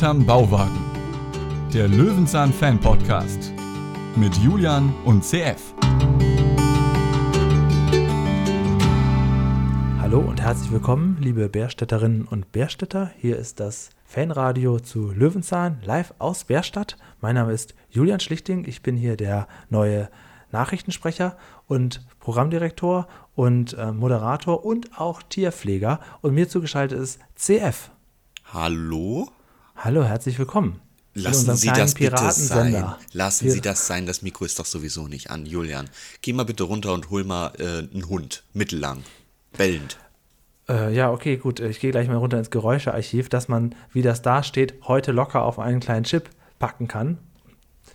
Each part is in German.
Hinterm Bauwagen. Der Löwenzahn Fan Podcast mit Julian und CF. Hallo und herzlich willkommen, liebe Bärstädterinnen und Bärstädter. Hier ist das Fanradio zu Löwenzahn live aus Bärstadt. Mein Name ist Julian Schlichting. Ich bin hier der neue Nachrichtensprecher und Programmdirektor und äh, Moderator und auch Tierpfleger. Und mir zugeschaltet ist CF. Hallo? Hallo, herzlich willkommen. Lassen Sie das bitte sein. Lassen Sie das sein. Das Mikro ist doch sowieso nicht an. Julian, geh mal bitte runter und hol mal äh, einen Hund. Mittellang. Bellend. Äh, ja, okay, gut. Ich gehe gleich mal runter ins Geräuschearchiv, dass man, wie das da steht, heute locker auf einen kleinen Chip packen kann.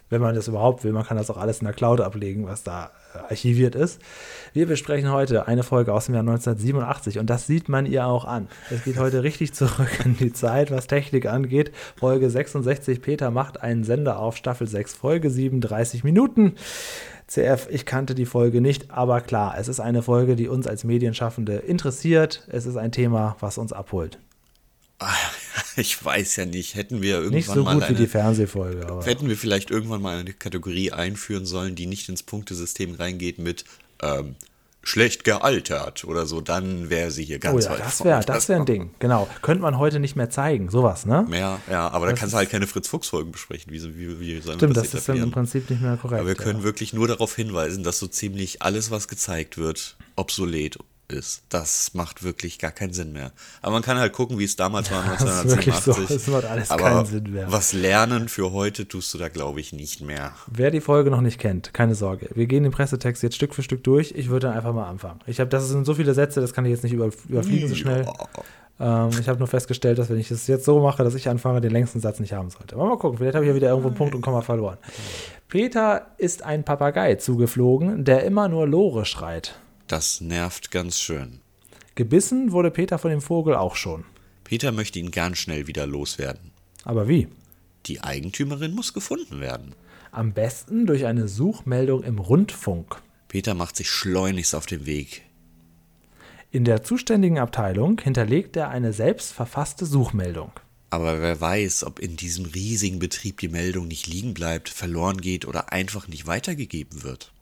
Wenn man das überhaupt will. Man kann das auch alles in der Cloud ablegen, was da archiviert ist. Wir besprechen heute eine Folge aus dem Jahr 1987 und das sieht man ihr auch an. Es geht heute richtig zurück in die Zeit, was Technik angeht. Folge 66, Peter macht einen Sender auf, Staffel 6, Folge 37 Minuten. CF, ich kannte die Folge nicht, aber klar, es ist eine Folge, die uns als Medienschaffende interessiert. Es ist ein Thema, was uns abholt. Ich weiß ja nicht, hätten wir irgendwann nicht so mal gut eine, wie die Fernsehfolge. Aber. hätten wir vielleicht irgendwann mal eine Kategorie einführen sollen, die nicht ins Punktesystem reingeht mit ähm, schlecht gealtert oder so, dann wäre sie hier ganz oh ja, weit das wäre das wär ein Ding. Genau. Könnte man heute nicht mehr zeigen, sowas, ne? Ja, ja, aber da kannst du halt keine Fritz-Fuchs-Folgen besprechen. Wie, wie, wie sollen Stimmt, das, das ist dann im Prinzip nicht mehr korrekt. Aber wir können ja. wirklich nur darauf hinweisen, dass so ziemlich alles, was gezeigt wird, obsolet ist. Das macht wirklich gar keinen Sinn mehr. Aber man kann halt gucken, wie es damals war, Das ist wirklich 1987. so. Es macht alles Aber keinen Sinn mehr. was lernen für heute tust du da, glaube ich, nicht mehr. Wer die Folge noch nicht kennt, keine Sorge. Wir gehen den Pressetext jetzt Stück für Stück durch. Ich würde dann einfach mal anfangen. Ich habe, das sind so viele Sätze, das kann ich jetzt nicht über, überfliegen so schnell. Ähm, ich habe nur festgestellt, dass wenn ich das jetzt so mache, dass ich anfange, den längsten Satz nicht haben sollte. Aber mal gucken, vielleicht habe ich ja wieder irgendwo einen Punkt und Komma verloren. Peter ist ein Papagei zugeflogen, der immer nur Lore schreit. Das nervt ganz schön. Gebissen wurde Peter von dem Vogel auch schon. Peter möchte ihn gern schnell wieder loswerden. Aber wie? Die Eigentümerin muss gefunden werden. Am besten durch eine Suchmeldung im Rundfunk. Peter macht sich schleunigst auf den Weg. In der zuständigen Abteilung hinterlegt er eine selbst verfasste Suchmeldung. Aber wer weiß, ob in diesem riesigen Betrieb die Meldung nicht liegen bleibt, verloren geht oder einfach nicht weitergegeben wird.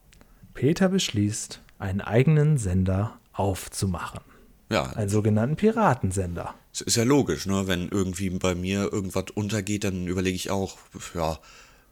Peter beschließt, einen eigenen Sender aufzumachen. Ja, Einen sogenannten Piratensender. es ist ja logisch, ne? Wenn irgendwie bei mir irgendwas untergeht, dann überlege ich auch, ja,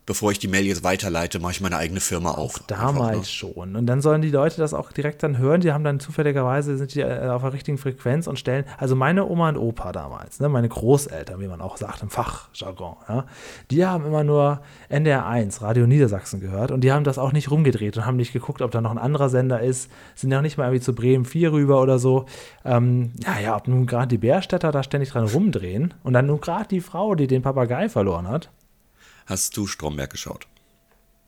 bevor ich die Mail jetzt weiterleite, mache ich meine eigene Firma auf. Damals Einfach, ne? schon. Und dann sollen die Leute das auch direkt dann hören. Die haben dann zufälligerweise, sind die äh, auf der richtigen Frequenz und stellen, also meine Oma und Opa damals, ne, meine Großeltern, wie man auch sagt im Fachjargon, ja, die haben immer nur NDR 1, Radio Niedersachsen gehört und die haben das auch nicht rumgedreht und haben nicht geguckt, ob da noch ein anderer Sender ist, sind ja auch nicht mal irgendwie zu Bremen 4 rüber oder so. Ähm, ja, ja, ob nun gerade die Bärstädter da ständig dran rumdrehen und dann nun gerade die Frau, die den Papagei verloren hat. Hast du Stromberg geschaut?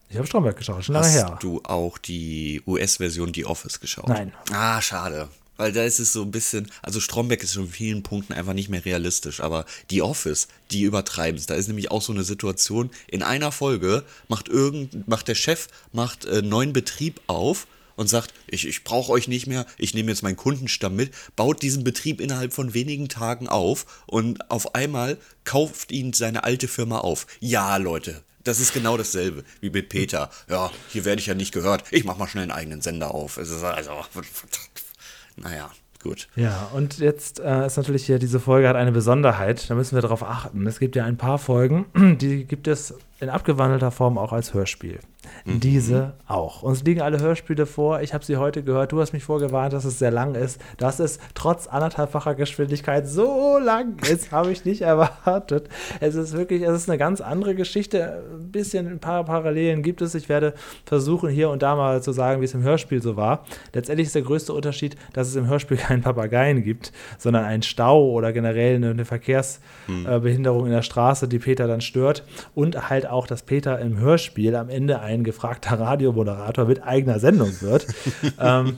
Ich habe Stromberg geschaut, schon lange Hast her. du auch die US-Version The Office geschaut? Nein. Ah, schade. Weil da ist es so ein bisschen, also Stromberg ist in vielen Punkten einfach nicht mehr realistisch, aber die Office, die übertreiben es. Da ist nämlich auch so eine Situation, in einer Folge macht irgend, macht der Chef, macht äh, neuen Betrieb auf und sagt, ich, ich brauche euch nicht mehr, ich nehme jetzt meinen Kundenstamm mit, baut diesen Betrieb innerhalb von wenigen Tagen auf und auf einmal kauft ihn seine alte Firma auf. Ja, Leute, das ist genau dasselbe wie mit Peter. Ja, hier werde ich ja nicht gehört. Ich mache mal schnell einen eigenen Sender auf. Es ist also, naja, gut. Ja, und jetzt äh, ist natürlich hier, diese Folge hat eine Besonderheit, da müssen wir darauf achten. Es gibt ja ein paar Folgen, die gibt es in abgewandelter Form auch als Hörspiel. Diese auch. Uns liegen alle Hörspiele vor. Ich habe sie heute gehört. Du hast mich vorgewarnt, dass es sehr lang ist. Dass es trotz anderthalbfacher Geschwindigkeit so lang ist, habe ich nicht erwartet. Es ist wirklich, es ist eine ganz andere Geschichte. Ein bisschen, ein paar Parallelen gibt es. Ich werde versuchen, hier und da mal zu sagen, wie es im Hörspiel so war. Letztendlich ist der größte Unterschied, dass es im Hörspiel keinen Papageien gibt, sondern einen Stau oder generell eine, eine Verkehrsbehinderung in der Straße, die Peter dann stört. Und halt auch, dass Peter im Hörspiel am Ende ein gefragter Radiomoderator mit eigener Sendung wird. ähm,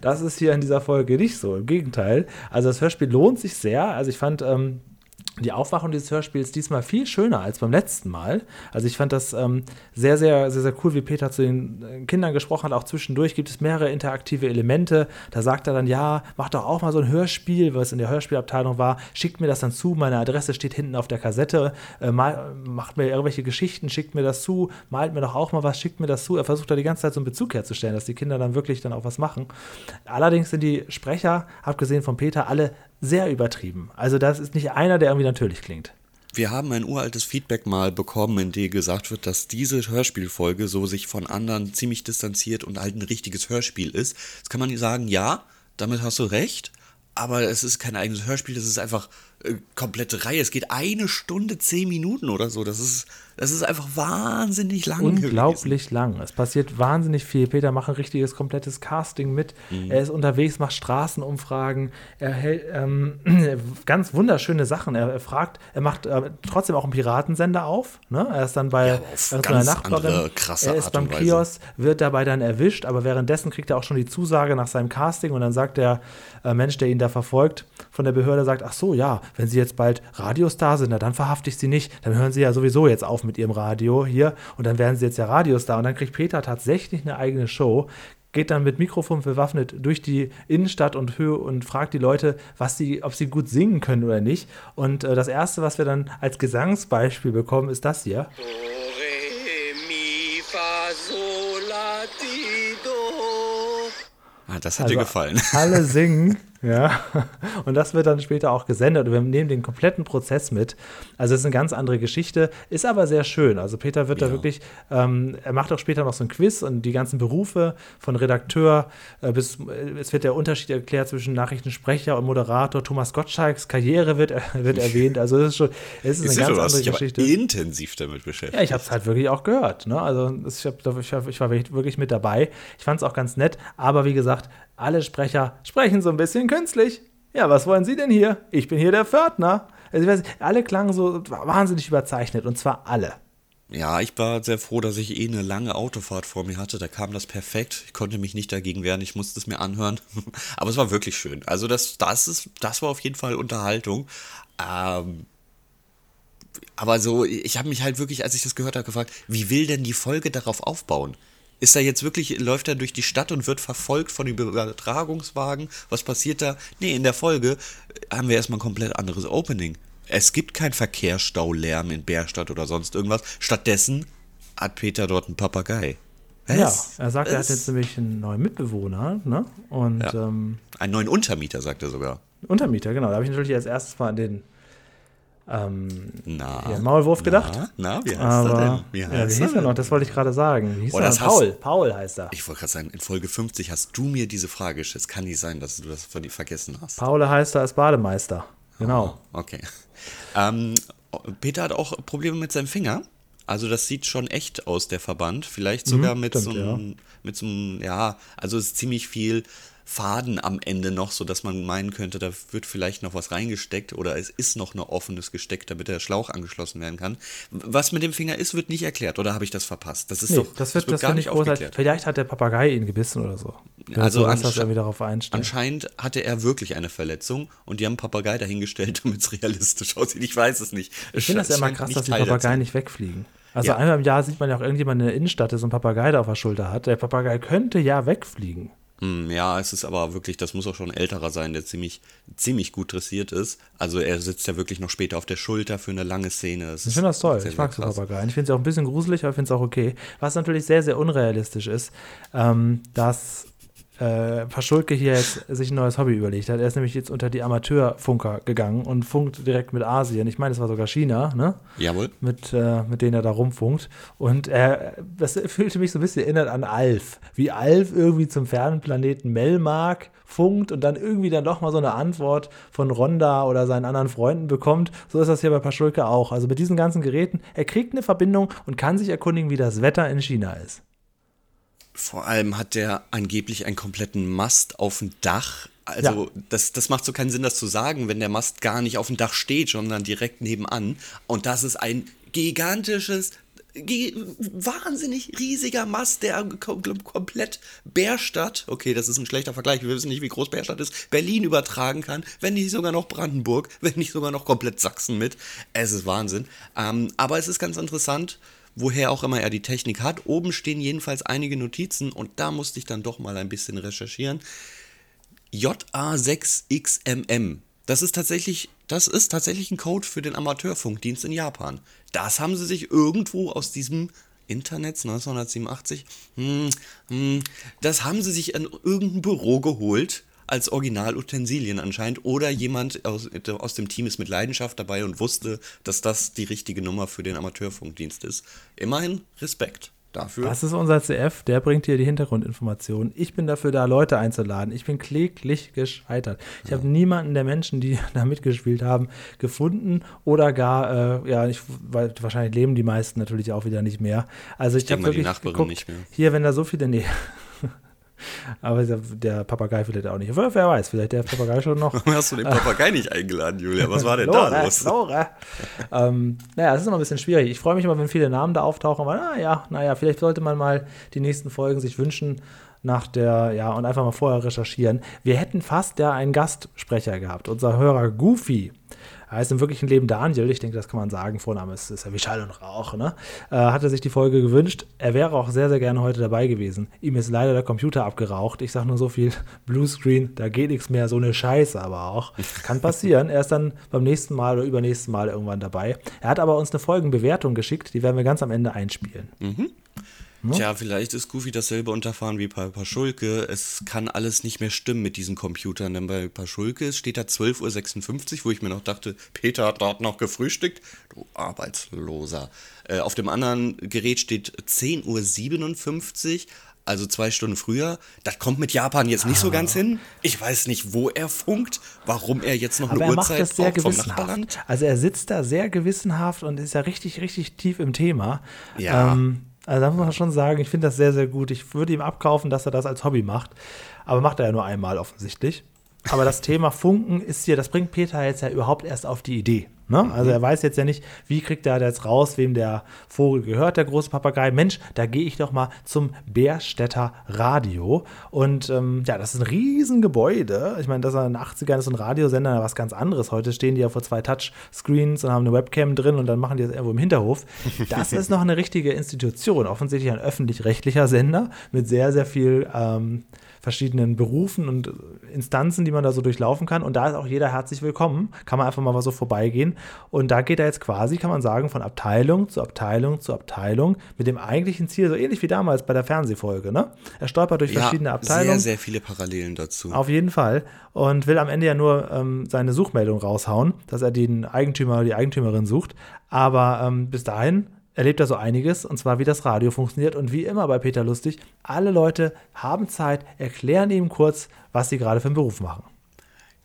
das ist hier in dieser Folge nicht so. Im Gegenteil. Also das Hörspiel lohnt sich sehr. Also ich fand, ähm, die Aufmachung dieses Hörspiels diesmal viel schöner als beim letzten Mal. Also ich fand das ähm, sehr, sehr, sehr, sehr cool, wie Peter zu den äh, Kindern gesprochen hat. Auch zwischendurch gibt es mehrere interaktive Elemente. Da sagt er dann, ja, mach doch auch mal so ein Hörspiel, was in der Hörspielabteilung war. Schickt mir das dann zu. Meine Adresse steht hinten auf der Kassette. Äh, mal, macht mir irgendwelche Geschichten, schickt mir das zu. Malt mir doch auch mal was, schickt mir das zu. Er versucht da die ganze Zeit so einen Bezug herzustellen, dass die Kinder dann wirklich dann auch was machen. Allerdings sind die Sprecher, abgesehen von Peter, alle sehr übertrieben. Also das ist nicht einer, der irgendwie natürlich klingt. Wir haben ein uraltes Feedback mal bekommen, in dem gesagt wird, dass diese Hörspielfolge so sich von anderen ziemlich distanziert und halt ein richtiges Hörspiel ist. Jetzt kann man sagen, ja, damit hast du recht, aber es ist kein eigenes Hörspiel, das ist einfach äh, komplette Reihe. Es geht eine Stunde, zehn Minuten oder so. Das ist, das ist einfach wahnsinnig lang. Unglaublich gewesen. lang. Es passiert wahnsinnig viel. Peter macht ein richtiges, komplettes Casting mit. Mhm. Er ist unterwegs, macht Straßenumfragen. Er hält ähm, ganz wunderschöne Sachen. Er, er fragt, er macht äh, trotzdem auch einen Piratensender auf. Ne? Er ist dann bei ja, seiner Nachbarin. er ist beim Kiosk, wird dabei dann erwischt, aber währenddessen kriegt er auch schon die Zusage nach seinem Casting und dann sagt der äh, Mensch, der ihn da verfolgt, von der Behörde sagt, ach so, ja, wenn Sie jetzt bald Radiostar sind, na, dann verhafte ich Sie nicht. Dann hören Sie ja sowieso jetzt auf mit Ihrem Radio hier und dann werden Sie jetzt ja Radiostar. Und dann kriegt Peter tatsächlich eine eigene Show, geht dann mit Mikrofon bewaffnet durch die Innenstadt und Höhe und fragt die Leute, was sie, ob sie gut singen können oder nicht. Und äh, das erste, was wir dann als Gesangsbeispiel bekommen, ist das hier. Do, re, mi, fa, sol, la, ti, do. Ah, das hat also dir gefallen. Alle singen Ja, und das wird dann später auch gesendet. Und wir nehmen den kompletten Prozess mit. Also es ist eine ganz andere Geschichte, ist aber sehr schön. Also Peter wird ja. da wirklich, ähm, er macht auch später noch so ein Quiz und die ganzen Berufe von Redakteur äh, bis, äh, es wird der Unterschied erklärt zwischen Nachrichtensprecher und Moderator. Thomas Gottschalks Karriere wird, wird erwähnt. Also es ist schon, es ist, ist eine ganz andere Geschichte. intensiv damit beschäftigt. Ja, ich habe es halt wirklich auch gehört. Ne? Also ich, hab, ich, hab, ich war wirklich mit dabei. Ich fand es auch ganz nett. Aber wie gesagt, alle Sprecher sprechen so ein bisschen künstlich. Ja, was wollen Sie denn hier? Ich bin hier der Pförtner. Also, weiß, alle klangen so wahnsinnig überzeichnet und zwar alle. Ja, ich war sehr froh, dass ich eh eine lange Autofahrt vor mir hatte. Da kam das perfekt. Ich konnte mich nicht dagegen wehren. Ich musste es mir anhören. Aber es war wirklich schön. Also das, das ist, das war auf jeden Fall Unterhaltung. Ähm, aber so, ich habe mich halt wirklich, als ich das gehört habe, gefragt, wie will denn die Folge darauf aufbauen? Ist er jetzt wirklich, läuft er durch die Stadt und wird verfolgt von dem Übertragungswagen? Was passiert da? Nee, in der Folge haben wir erstmal ein komplett anderes Opening. Es gibt keinen Verkehrsstaulärm in Bärstadt oder sonst irgendwas. Stattdessen hat Peter dort einen Papagei. Was? Ja, er sagt, er hat jetzt nämlich einen neuen Mitbewohner, ne? Und ja. ähm, einen neuen Untermieter, sagt er sogar. Untermieter, genau. Da habe ich natürlich als erstes mal an den ähm, na, ja, Maulwurf gedacht. Na, wie heißt Aber, er denn? Wie, heißt ja, wie hieß er noch? Das wollte ich gerade sagen. Wie hieß oh, er? Paul. Hast, Paul heißt er. Ich wollte gerade sagen, in Folge 50 hast du mir diese Frage gestellt. Es kann nicht sein, dass du das vergessen hast. Paul heißt er als Bademeister. Genau. Oh, okay. Ähm, Peter hat auch Probleme mit seinem Finger. Also das sieht schon echt aus, der Verband. Vielleicht sogar mhm, mit, stimmt, so einem, ja. mit so einem, ja, also es ist ziemlich viel Faden am Ende noch, sodass man meinen könnte, da wird vielleicht noch was reingesteckt oder es ist noch ein offenes gesteckt, damit der Schlauch angeschlossen werden kann. Was mit dem Finger ist, wird nicht erklärt oder habe ich das verpasst? Das ist nee, doch, das wird, das wird gar nicht aufgeklärt. Vielleicht hat der Papagei ihn gebissen oder so. Also so, ansche er darauf anscheinend hatte er wirklich eine Verletzung und die haben Papagei dahingestellt, damit es realistisch aussieht. Ich weiß es nicht. Ich finde das ja immer krass, dass die Papagei nicht wegfliegen. Also ja. einmal im Jahr sieht man ja auch irgendjemand in der Innenstadt, der so einen Papagei da auf der Schulter hat. Der Papagei könnte ja wegfliegen. Hm, ja, es ist aber wirklich, das muss auch schon ein älterer sein, der ziemlich, ziemlich gut dressiert ist. Also er sitzt ja wirklich noch später auf der Schulter für eine lange Szene. Das ich finde das toll. Sehr, ich mag so Papageien. Ich finde es auch ein bisschen gruselig, aber ich finde es auch okay. Was natürlich sehr, sehr unrealistisch ist, ähm, dass äh, Paschulke hier jetzt sich ein neues Hobby überlegt hat. Er ist nämlich jetzt unter die Amateurfunker gegangen und funkt direkt mit Asien. Ich meine, es war sogar China, ne? Jawohl. Mit, äh, mit denen er da rumfunkt. Und er, das fühlte mich so ein bisschen erinnert an Alf. Wie Alf irgendwie zum fernen Planeten Melmark funkt und dann irgendwie dann doch mal so eine Antwort von Ronda oder seinen anderen Freunden bekommt. So ist das hier bei Paschulke auch. Also mit diesen ganzen Geräten, er kriegt eine Verbindung und kann sich erkundigen, wie das Wetter in China ist. Vor allem hat der angeblich einen kompletten Mast auf dem Dach. Also, ja. das, das macht so keinen Sinn, das zu sagen, wenn der Mast gar nicht auf dem Dach steht, sondern direkt nebenan. Und das ist ein gigantisches wahnsinnig riesiger Mast, der kom komplett Bärstadt, okay, das ist ein schlechter Vergleich, wir wissen nicht, wie groß Bärstadt ist, Berlin übertragen kann, wenn nicht sogar noch Brandenburg, wenn nicht sogar noch komplett Sachsen mit. Es ist Wahnsinn. Ähm, aber es ist ganz interessant, woher auch immer er die Technik hat. Oben stehen jedenfalls einige Notizen und da musste ich dann doch mal ein bisschen recherchieren. JA6XMM. Das ist tatsächlich, das ist tatsächlich ein Code für den Amateurfunkdienst in Japan. Das haben sie sich irgendwo aus diesem Internet 1987, hm, hm, das haben sie sich in irgendein Büro geholt als Originalutensilien anscheinend oder jemand aus, aus dem Team ist mit Leidenschaft dabei und wusste, dass das die richtige Nummer für den Amateurfunkdienst ist. Immerhin Respekt dafür. Das ist unser CF, der bringt hier die Hintergrundinformationen. Ich bin dafür da, Leute einzuladen. Ich bin kläglich gescheitert. Ich ja. habe niemanden der Menschen, die da mitgespielt haben, gefunden oder gar, äh, ja, ich, weil wahrscheinlich leben die meisten natürlich auch wieder nicht mehr. Also ich, ich habe wirklich die Nachbarin geguckt, nicht mehr. Hier, wenn da so viele, nee, aber der Papagei vielleicht auch nicht. Wer weiß, vielleicht der Papagei schon noch. Warum hast du den Papagei nicht eingeladen, Julia? Was war denn Lora, da los? Lora. ähm, naja, es ist immer ein bisschen schwierig. Ich freue mich immer, wenn viele Namen da auftauchen, weil, naja, naja, vielleicht sollte man mal die nächsten Folgen sich wünschen nach der, ja, und einfach mal vorher recherchieren. Wir hätten fast ja einen Gastsprecher gehabt. Unser Hörer Goofy heißt im wirklichen Leben Daniel, ich denke, das kann man sagen. Vorname ist, ist ja wie Schall und Rauch, ne? Äh, hat er sich die Folge gewünscht. Er wäre auch sehr, sehr gerne heute dabei gewesen. Ihm ist leider der Computer abgeraucht. Ich sage nur so viel: Bluescreen, da geht nichts mehr. So eine Scheiße aber auch. Kann passieren. er ist dann beim nächsten Mal oder übernächsten Mal irgendwann dabei. Er hat aber uns eine Folgenbewertung geschickt. Die werden wir ganz am Ende einspielen. Mhm. Ne? Tja, vielleicht ist Goofy dasselbe Unterfahren wie bei Paschulke. Es kann alles nicht mehr stimmen mit diesen Computern, denn bei Paschulke steht da 12.56 Uhr, wo ich mir noch dachte, Peter hat dort noch gefrühstückt. Du Arbeitsloser. Äh, auf dem anderen Gerät steht 10.57 Uhr, also zwei Stunden früher. Das kommt mit Japan jetzt nicht ah. so ganz hin. Ich weiß nicht, wo er funkt, warum er jetzt noch Aber eine Uhrzeit das sehr gewissenhaft. Also er sitzt da sehr gewissenhaft und ist ja richtig, richtig tief im Thema. Ja. Ähm, also da muss man schon sagen, ich finde das sehr, sehr gut. Ich würde ihm abkaufen, dass er das als Hobby macht. Aber macht er ja nur einmal offensichtlich. Aber das Thema Funken ist hier, das bringt Peter jetzt ja überhaupt erst auf die Idee. Ne? Also er weiß jetzt ja nicht, wie kriegt er jetzt raus, wem der Vogel gehört, der große Papagei. Mensch, da gehe ich doch mal zum Bärstädter Radio. Und ähm, ja, das ist ein Riesengebäude. Ich meine, das ist in den 80ern ist ein Radiosender was ganz anderes. Heute stehen die ja vor zwei Touchscreens und haben eine Webcam drin und dann machen die das irgendwo im Hinterhof. Das ist noch eine richtige Institution. Offensichtlich ein öffentlich-rechtlicher Sender mit sehr, sehr viel ähm, verschiedenen Berufen und Instanzen, die man da so durchlaufen kann. Und da ist auch jeder herzlich willkommen. Kann man einfach mal so vorbeigehen. Und da geht er jetzt quasi, kann man sagen, von Abteilung zu Abteilung zu Abteilung mit dem eigentlichen Ziel, so ähnlich wie damals bei der Fernsehfolge. Ne? Er stolpert durch ja, verschiedene Abteilungen. Sehr, sehr viele Parallelen dazu. Auf jeden Fall. Und will am Ende ja nur ähm, seine Suchmeldung raushauen, dass er den Eigentümer oder die Eigentümerin sucht. Aber ähm, bis dahin erlebt er so einiges, und zwar wie das Radio funktioniert. Und wie immer bei Peter Lustig, alle Leute haben Zeit, erklären ihm kurz, was sie gerade für einen Beruf machen.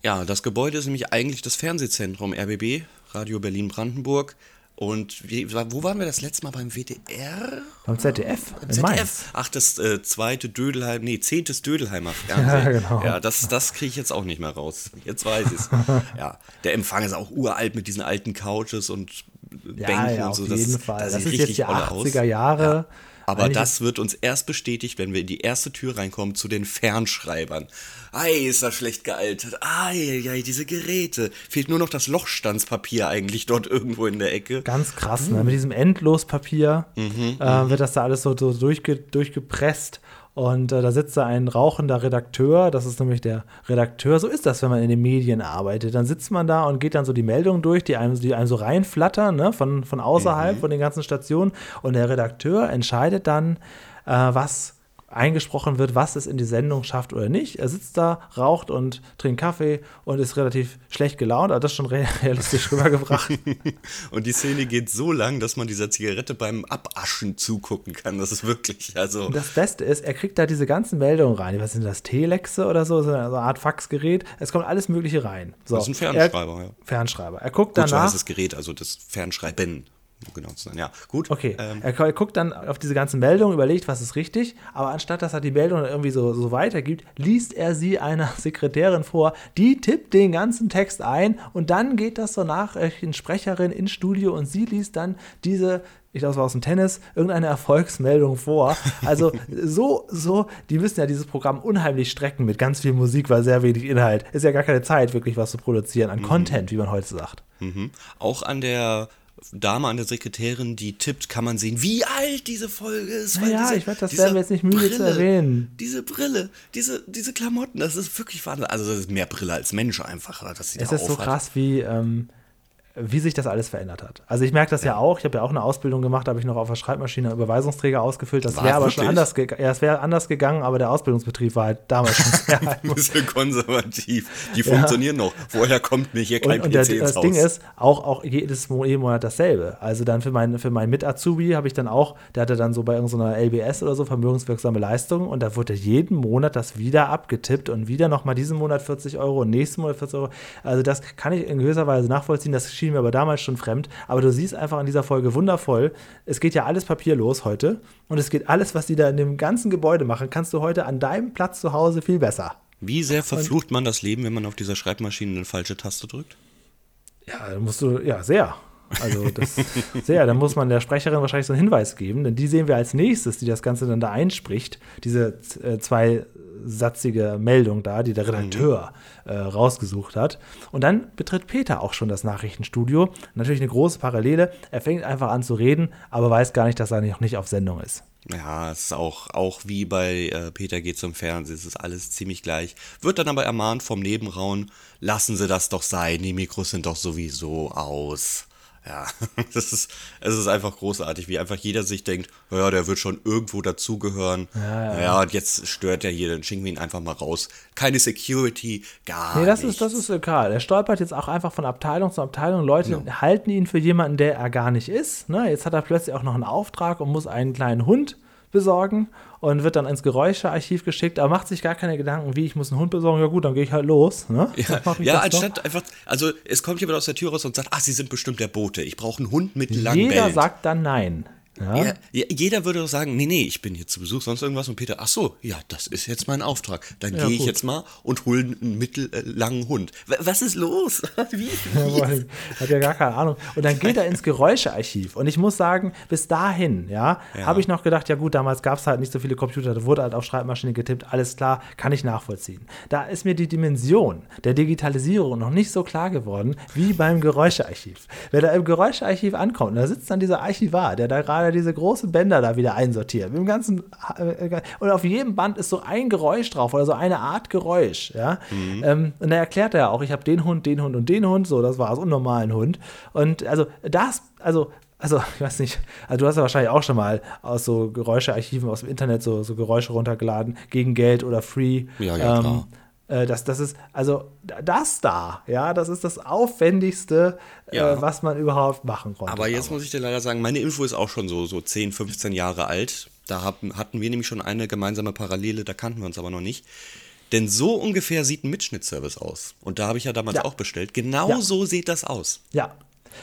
Ja, das Gebäude ist nämlich eigentlich das Fernsehzentrum RBB, Radio Berlin-Brandenburg. Und wie, wo waren wir das letzte Mal beim WDR? Beim ZDF. Beim ZDF. Ach, das äh, zweite Dödelheim, nee, zehntes Dödelheimer Fernsehen. Ja, genau. Ja, das, das kriege ich jetzt auch nicht mehr raus. Jetzt weiß ich es. ja, der Empfang ist auch uralt mit diesen alten Couches und Bänken ja, ja, und so. Auf jeden das, Fall. Das, das ist jetzt die 80er Jahre. Ja. Aber Eigentlich das wird uns erst bestätigt, wenn wir in die erste Tür reinkommen zu den Fernschreibern. Ei, ist das schlecht gealtert. Ei, ei, diese Geräte. Fehlt nur noch das Lochstandspapier eigentlich dort irgendwo in der Ecke. Ganz krass, ne? Mit diesem Endlospapier mhm, äh, mhm. wird das da alles so, so durchge durchgepresst. Und äh, da sitzt da ein rauchender Redakteur, das ist nämlich der Redakteur. So ist das, wenn man in den Medien arbeitet. Dann sitzt man da und geht dann so die Meldungen durch, die einem, die einem so reinflattern, ne? von, von außerhalb, mhm. von den ganzen Stationen. Und der Redakteur entscheidet dann, äh, was eingesprochen wird, was es in die Sendung schafft oder nicht. Er sitzt da, raucht und trinkt Kaffee und ist relativ schlecht gelaunt. Aber das schon realistisch rübergebracht. und die Szene geht so lang, dass man dieser Zigarette beim Abaschen zugucken kann. Das ist wirklich, also. Das Beste ist, er kriegt da diese ganzen Meldungen rein. Was sind das? Telexe oder so? So eine Art Faxgerät. Es kommt alles Mögliche rein. So, das ist ein Fernschreiber, er, ja. Fernschreiber. Er guckt Gut, danach. So heißt das Gerät, also das Fernschreiben genau zu sein. Ja, gut. Okay. Ähm. Er, guckt dann auf diese ganzen Meldungen, überlegt, was ist richtig, aber anstatt dass er die Meldung irgendwie so, so weitergibt, liest er sie einer Sekretärin vor, die tippt den ganzen Text ein und dann geht das zur Nachrichtensprecherin ins Studio und sie liest dann diese ich glaube, es war aus dem Tennis, irgendeine Erfolgsmeldung vor. Also so, so, die müssen ja dieses Programm unheimlich strecken mit ganz viel Musik, weil sehr wenig Inhalt. Ist ja gar keine Zeit, wirklich was zu produzieren, an mhm. Content, wie man heute sagt. Mhm. Auch an der Dame an der Sekretärin, die tippt, kann man sehen, wie alt diese Folge ist. Ja, diese, ich werde das werden wir jetzt nicht müde Brille, zu erwähnen. Diese Brille, diese, diese Klamotten, das ist wirklich Wahnsinn. Also das ist mehr Brille als Mensch einfach. Dass sie es ist so krass, wie, ähm, wie sich das alles verändert hat. Also ich merke das ja, ja auch, ich habe ja auch eine Ausbildung gemacht, habe ich noch auf der Schreibmaschine Überweisungsträger ausgefüllt. Das wäre aber schon anders, ja, es wäre anders gegangen, aber der Ausbildungsbetrieb war halt damals schon sehr ein bisschen konservativ. Die funktionieren ja. noch. Woher kommt nicht hier kein und, und der, das Haus? Ding ist, auch, auch jedes jeden Monat dasselbe. Also dann für meinen für mein Mit-Azubi habe ich dann auch, der hatte dann so bei irgendeiner LBS oder so vermögenswirksame Leistungen und da wurde jeden Monat das wieder abgetippt und wieder nochmal diesen Monat 40 Euro und nächsten Monat 40 Euro. Also das kann ich in gewisser Weise nachvollziehen. Das schien mir aber damals schon fremd. Aber du siehst einfach in dieser Folge wundervoll, es geht ja alles papierlos heute und es geht alles, was die da in dem ganzen Gebäude machen, kannst du heute an deinem Platz zu Hause viel besser. Wie sehr verflucht und, man das Leben, wenn man auf dieser Schreibmaschine eine falsche Taste drückt? Ja, da musst du, ja, sehr. Also das sehr, da muss man der Sprecherin wahrscheinlich so einen Hinweis geben, denn die sehen wir als nächstes, die das Ganze dann da einspricht. Diese äh, zwei satzige Meldung da, die der Redakteur mhm. äh, rausgesucht hat. Und dann betritt Peter auch schon das Nachrichtenstudio. Natürlich eine große Parallele. Er fängt einfach an zu reden, aber weiß gar nicht, dass er noch nicht auf Sendung ist. Ja, es ist auch, auch wie bei äh, Peter geht zum Fernsehen, es ist alles ziemlich gleich. Wird dann aber ermahnt vom Nebenraum, lassen Sie das doch sein, die Mikros sind doch sowieso aus. Ja, das ist, es ist einfach großartig, wie einfach jeder sich denkt, ja, der wird schon irgendwo dazugehören. Ja, ja. ja, und jetzt stört er hier, dann schicken wir ihn einfach mal raus. Keine Security, gar nee, das nichts. Ist, das ist egal. Er stolpert jetzt auch einfach von Abteilung zu Abteilung. Leute ja. halten ihn für jemanden, der er gar nicht ist. Ne? Jetzt hat er plötzlich auch noch einen Auftrag und muss einen kleinen Hund besorgen und wird dann ins Geräuschearchiv geschickt, aber macht sich gar keine Gedanken, wie ich muss einen Hund besorgen. Ja gut, dann gehe ich halt los. Ne? Ja, ja anstatt noch. einfach, also es kommt jemand aus der Tür raus und sagt, ach, Sie sind bestimmt der Bote, ich brauche einen Hund mit langen Jeder sagt dann nein. Ja? Ja, jeder würde doch sagen, nee, nee, ich bin hier zu Besuch, sonst irgendwas. Und Peter, ach so, ja, das ist jetzt mein Auftrag. Dann ja, gehe ich jetzt mal und hole einen mittellangen Hund. Was ist los? Wie? wie? Hat ja gar keine Ahnung. Und dann geht er ins Geräuschearchiv. Und ich muss sagen, bis dahin, ja, habe ich noch gedacht, ja gut, damals gab es halt nicht so viele Computer, da wurde halt auf Schreibmaschine getippt, alles klar, kann ich nachvollziehen. Da ist mir die Dimension der Digitalisierung noch nicht so klar geworden wie beim Geräuschearchiv. Wer da im Geräuschearchiv ankommt, da sitzt dann dieser Archivar, der da gerade er diese großen Bänder da wieder einsortiert. Mit dem ganzen, äh, und auf jedem Band ist so ein Geräusch drauf oder so eine Art Geräusch. Ja? Mhm. Ähm, und da erklärt er auch, ich habe den Hund, den Hund und den Hund, so, das war so einen normalen Hund. Und also das, also also, ich weiß nicht, also du hast ja wahrscheinlich auch schon mal aus so Geräuschearchiven aus dem Internet so, so Geräusche runtergeladen, gegen Geld oder free. Ja, ja, ähm, klar. Äh, das, das ist, also das da, ja, das ist das Aufwendigste, äh, ja. äh, was man überhaupt machen konnte. Aber jetzt muss ich dir leider sagen, meine Info ist auch schon so, so 10, 15 Jahre alt. Da haben, hatten wir nämlich schon eine gemeinsame Parallele, da kannten wir uns aber noch nicht. Denn so ungefähr sieht ein Mitschnittservice aus. Und da habe ich ja damals ja. auch bestellt. Genau ja. so sieht das aus. Ja,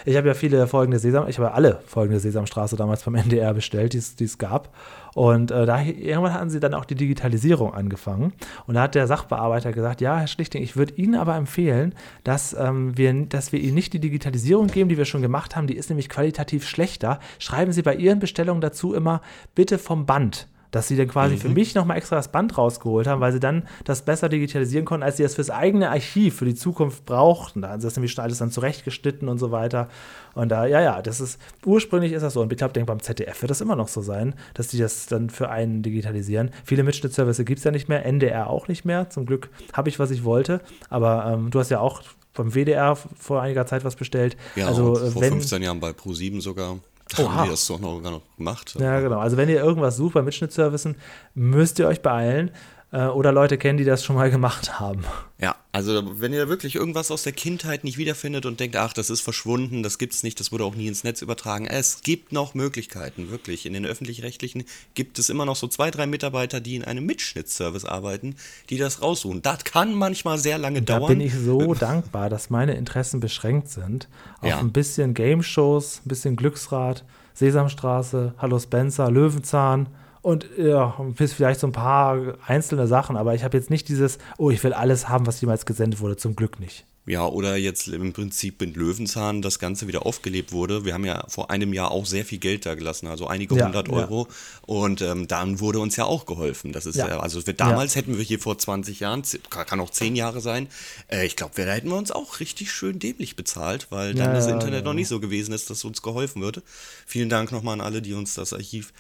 ich habe ja viele folgende Sesam, ich habe ja alle folgende Sesamstraße damals vom NDR bestellt, die es gab. Und äh, da irgendwann hatten sie dann auch die Digitalisierung angefangen. Und da hat der Sachbearbeiter gesagt, ja, Herr Schlichting, ich würde Ihnen aber empfehlen, dass, ähm, wir, dass wir Ihnen nicht die Digitalisierung geben, die wir schon gemacht haben. Die ist nämlich qualitativ schlechter. Schreiben Sie bei Ihren Bestellungen dazu immer bitte vom Band dass sie dann quasi mhm. für mich nochmal extra das Band rausgeholt haben, weil sie dann das besser digitalisieren konnten, als sie das fürs eigene Archiv für die Zukunft brauchten. Da haben sie das nämlich schon alles dann zurechtgeschnitten und so weiter. Und da, ja, ja, das ist, ursprünglich ist das so. Und ich glaube, denke, beim ZDF wird das immer noch so sein, dass die das dann für einen digitalisieren. Viele Mitschnittservice gibt es ja nicht mehr, NDR auch nicht mehr. Zum Glück habe ich, was ich wollte. Aber ähm, du hast ja auch beim WDR vor einiger Zeit was bestellt. Ja, also, vor wenn, 15 Jahren bei Pro7 sogar. Oha. haben die das doch noch gar noch gemacht. Ja, genau. Also wenn ihr irgendwas sucht bei Mitschnittservicen, müsst ihr euch beeilen äh, oder Leute kennen, die das schon mal gemacht haben. Ja, also wenn ihr wirklich irgendwas aus der Kindheit nicht wiederfindet und denkt, ach, das ist verschwunden, das gibt's nicht, das wurde auch nie ins Netz übertragen. Es gibt noch Möglichkeiten, wirklich. In den öffentlich-rechtlichen gibt es immer noch so zwei, drei Mitarbeiter, die in einem Mitschnittservice arbeiten, die das raussuchen. Das kann manchmal sehr lange da dauern. Da bin ich so dankbar, dass meine Interessen beschränkt sind. Auf ja. ein bisschen Game-Shows, ein bisschen Glücksrad, Sesamstraße, Hallo Spencer, Löwenzahn und ja, bis vielleicht so ein paar einzelne Sachen, aber ich habe jetzt nicht dieses, oh, ich will alles haben, was jemals gesendet wurde, zum Glück nicht. Ja, oder jetzt im Prinzip mit Löwenzahn das Ganze wieder aufgelebt wurde. Wir haben ja vor einem Jahr auch sehr viel Geld da gelassen, also einige Ja, hundert ja. Euro. Und ähm, dann wurde uns ja auch geholfen. Das ist Ja. ja, also wir, damals hätten wir hier vor 20 Jahren, kann auch 10 Jahre sein, äh, ich glaube, da hätten wir uns auch richtig schön dämlich bezahlt, weil dann Ja, das ja, Internet ja. noch nicht so gewesen ist, dass uns geholfen würde. Vielen Dank nochmal an alle, die uns das Archiv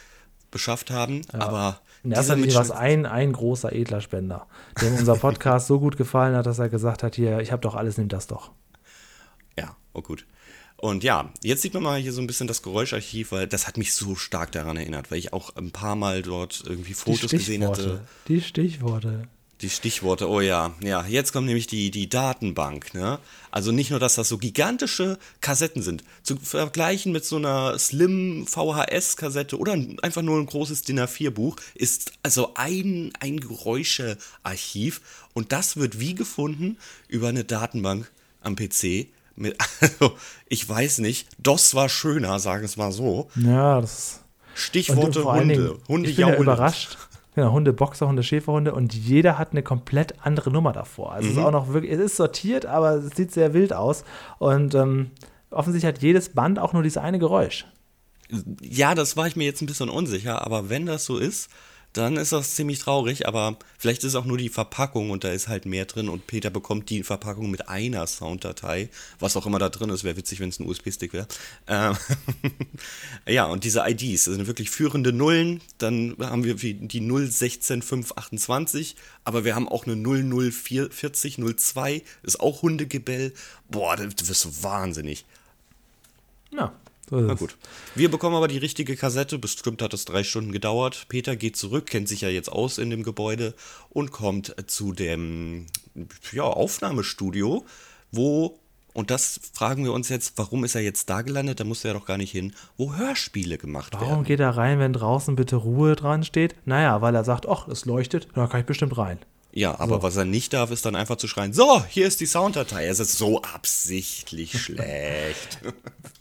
beschafft haben. Aber erster dieser Linie war es ein, ein großer edler Spender, dem unser Podcast so gut gefallen hat, dass er gesagt hat, hier, ich habe doch alles, nimm das doch. Ja, oh gut. Und ja, jetzt sieht man mal hier so ein bisschen das Geräuscharchiv, weil das hat mich so stark daran erinnert, weil ich auch ein paar Mal dort irgendwie Fotos gesehen hatte. Die Stichworte. Die Stichworte, oh ja, ja, jetzt kommt nämlich die, die Datenbank, ne? Also nicht nur, dass das so gigantische Kassetten sind, zu vergleichen mit so einer Slim VHS-Kassette oder einfach nur ein großes DIN A4-Buch, ist also ein, ein Geräuschearchiv und das wird wie gefunden über eine Datenbank am PC. Mit, also, ich weiß nicht, DOS war schöner, sagen wir es mal so. Ja, das. Stichworte Hunde, Dingen, Hunde ich bin ja überrascht. Genau, Hunde, Boxer, Hunde, Schäferhunde und jeder hat eine komplett andere Nummer davor. Also es Mhm. ist auch noch wirklich, es ist sortiert, aber es sieht sehr wild aus. Und ähm, offensichtlich hat jedes Band auch nur dieses eine Geräusch. Ja, das war ich mir jetzt ein bisschen unsicher, aber wenn das so ist, dann ist das ziemlich traurig, aber vielleicht ist auch nur die Verpackung und da ist halt mehr drin und Peter bekommt die Verpackung mit einer Sounddatei, was auch immer da drin ist, wäre witzig, wenn es ein USB-Stick wäre. Ähm, ja, und diese IDs, das sind wirklich führende Nullen, dann haben wir die 016528, aber wir haben auch eine 0044002, ist auch Hundegebell. Boah, da wirst du wahnsinnig. Ja, so Na gut. Wir bekommen aber die richtige Kassette. Bestimmt hat es drei Stunden gedauert. Peter geht zurück, kennt sich ja jetzt aus in dem Gebäude und kommt zu dem ja, Aufnahmestudio, wo, und das fragen wir uns jetzt, warum ist er jetzt da gelandet? Da muss er doch gar nicht hin, wo Hörspiele gemacht Warum werden. geht er rein, wenn draußen bitte Ruhe dran steht? Naja, weil er sagt, ach, es leuchtet, da kann ich bestimmt rein. Ja, aber was er nicht darf, ist dann einfach zu schreien, so, hier ist die Sounddatei. Es ist so absichtlich schlecht.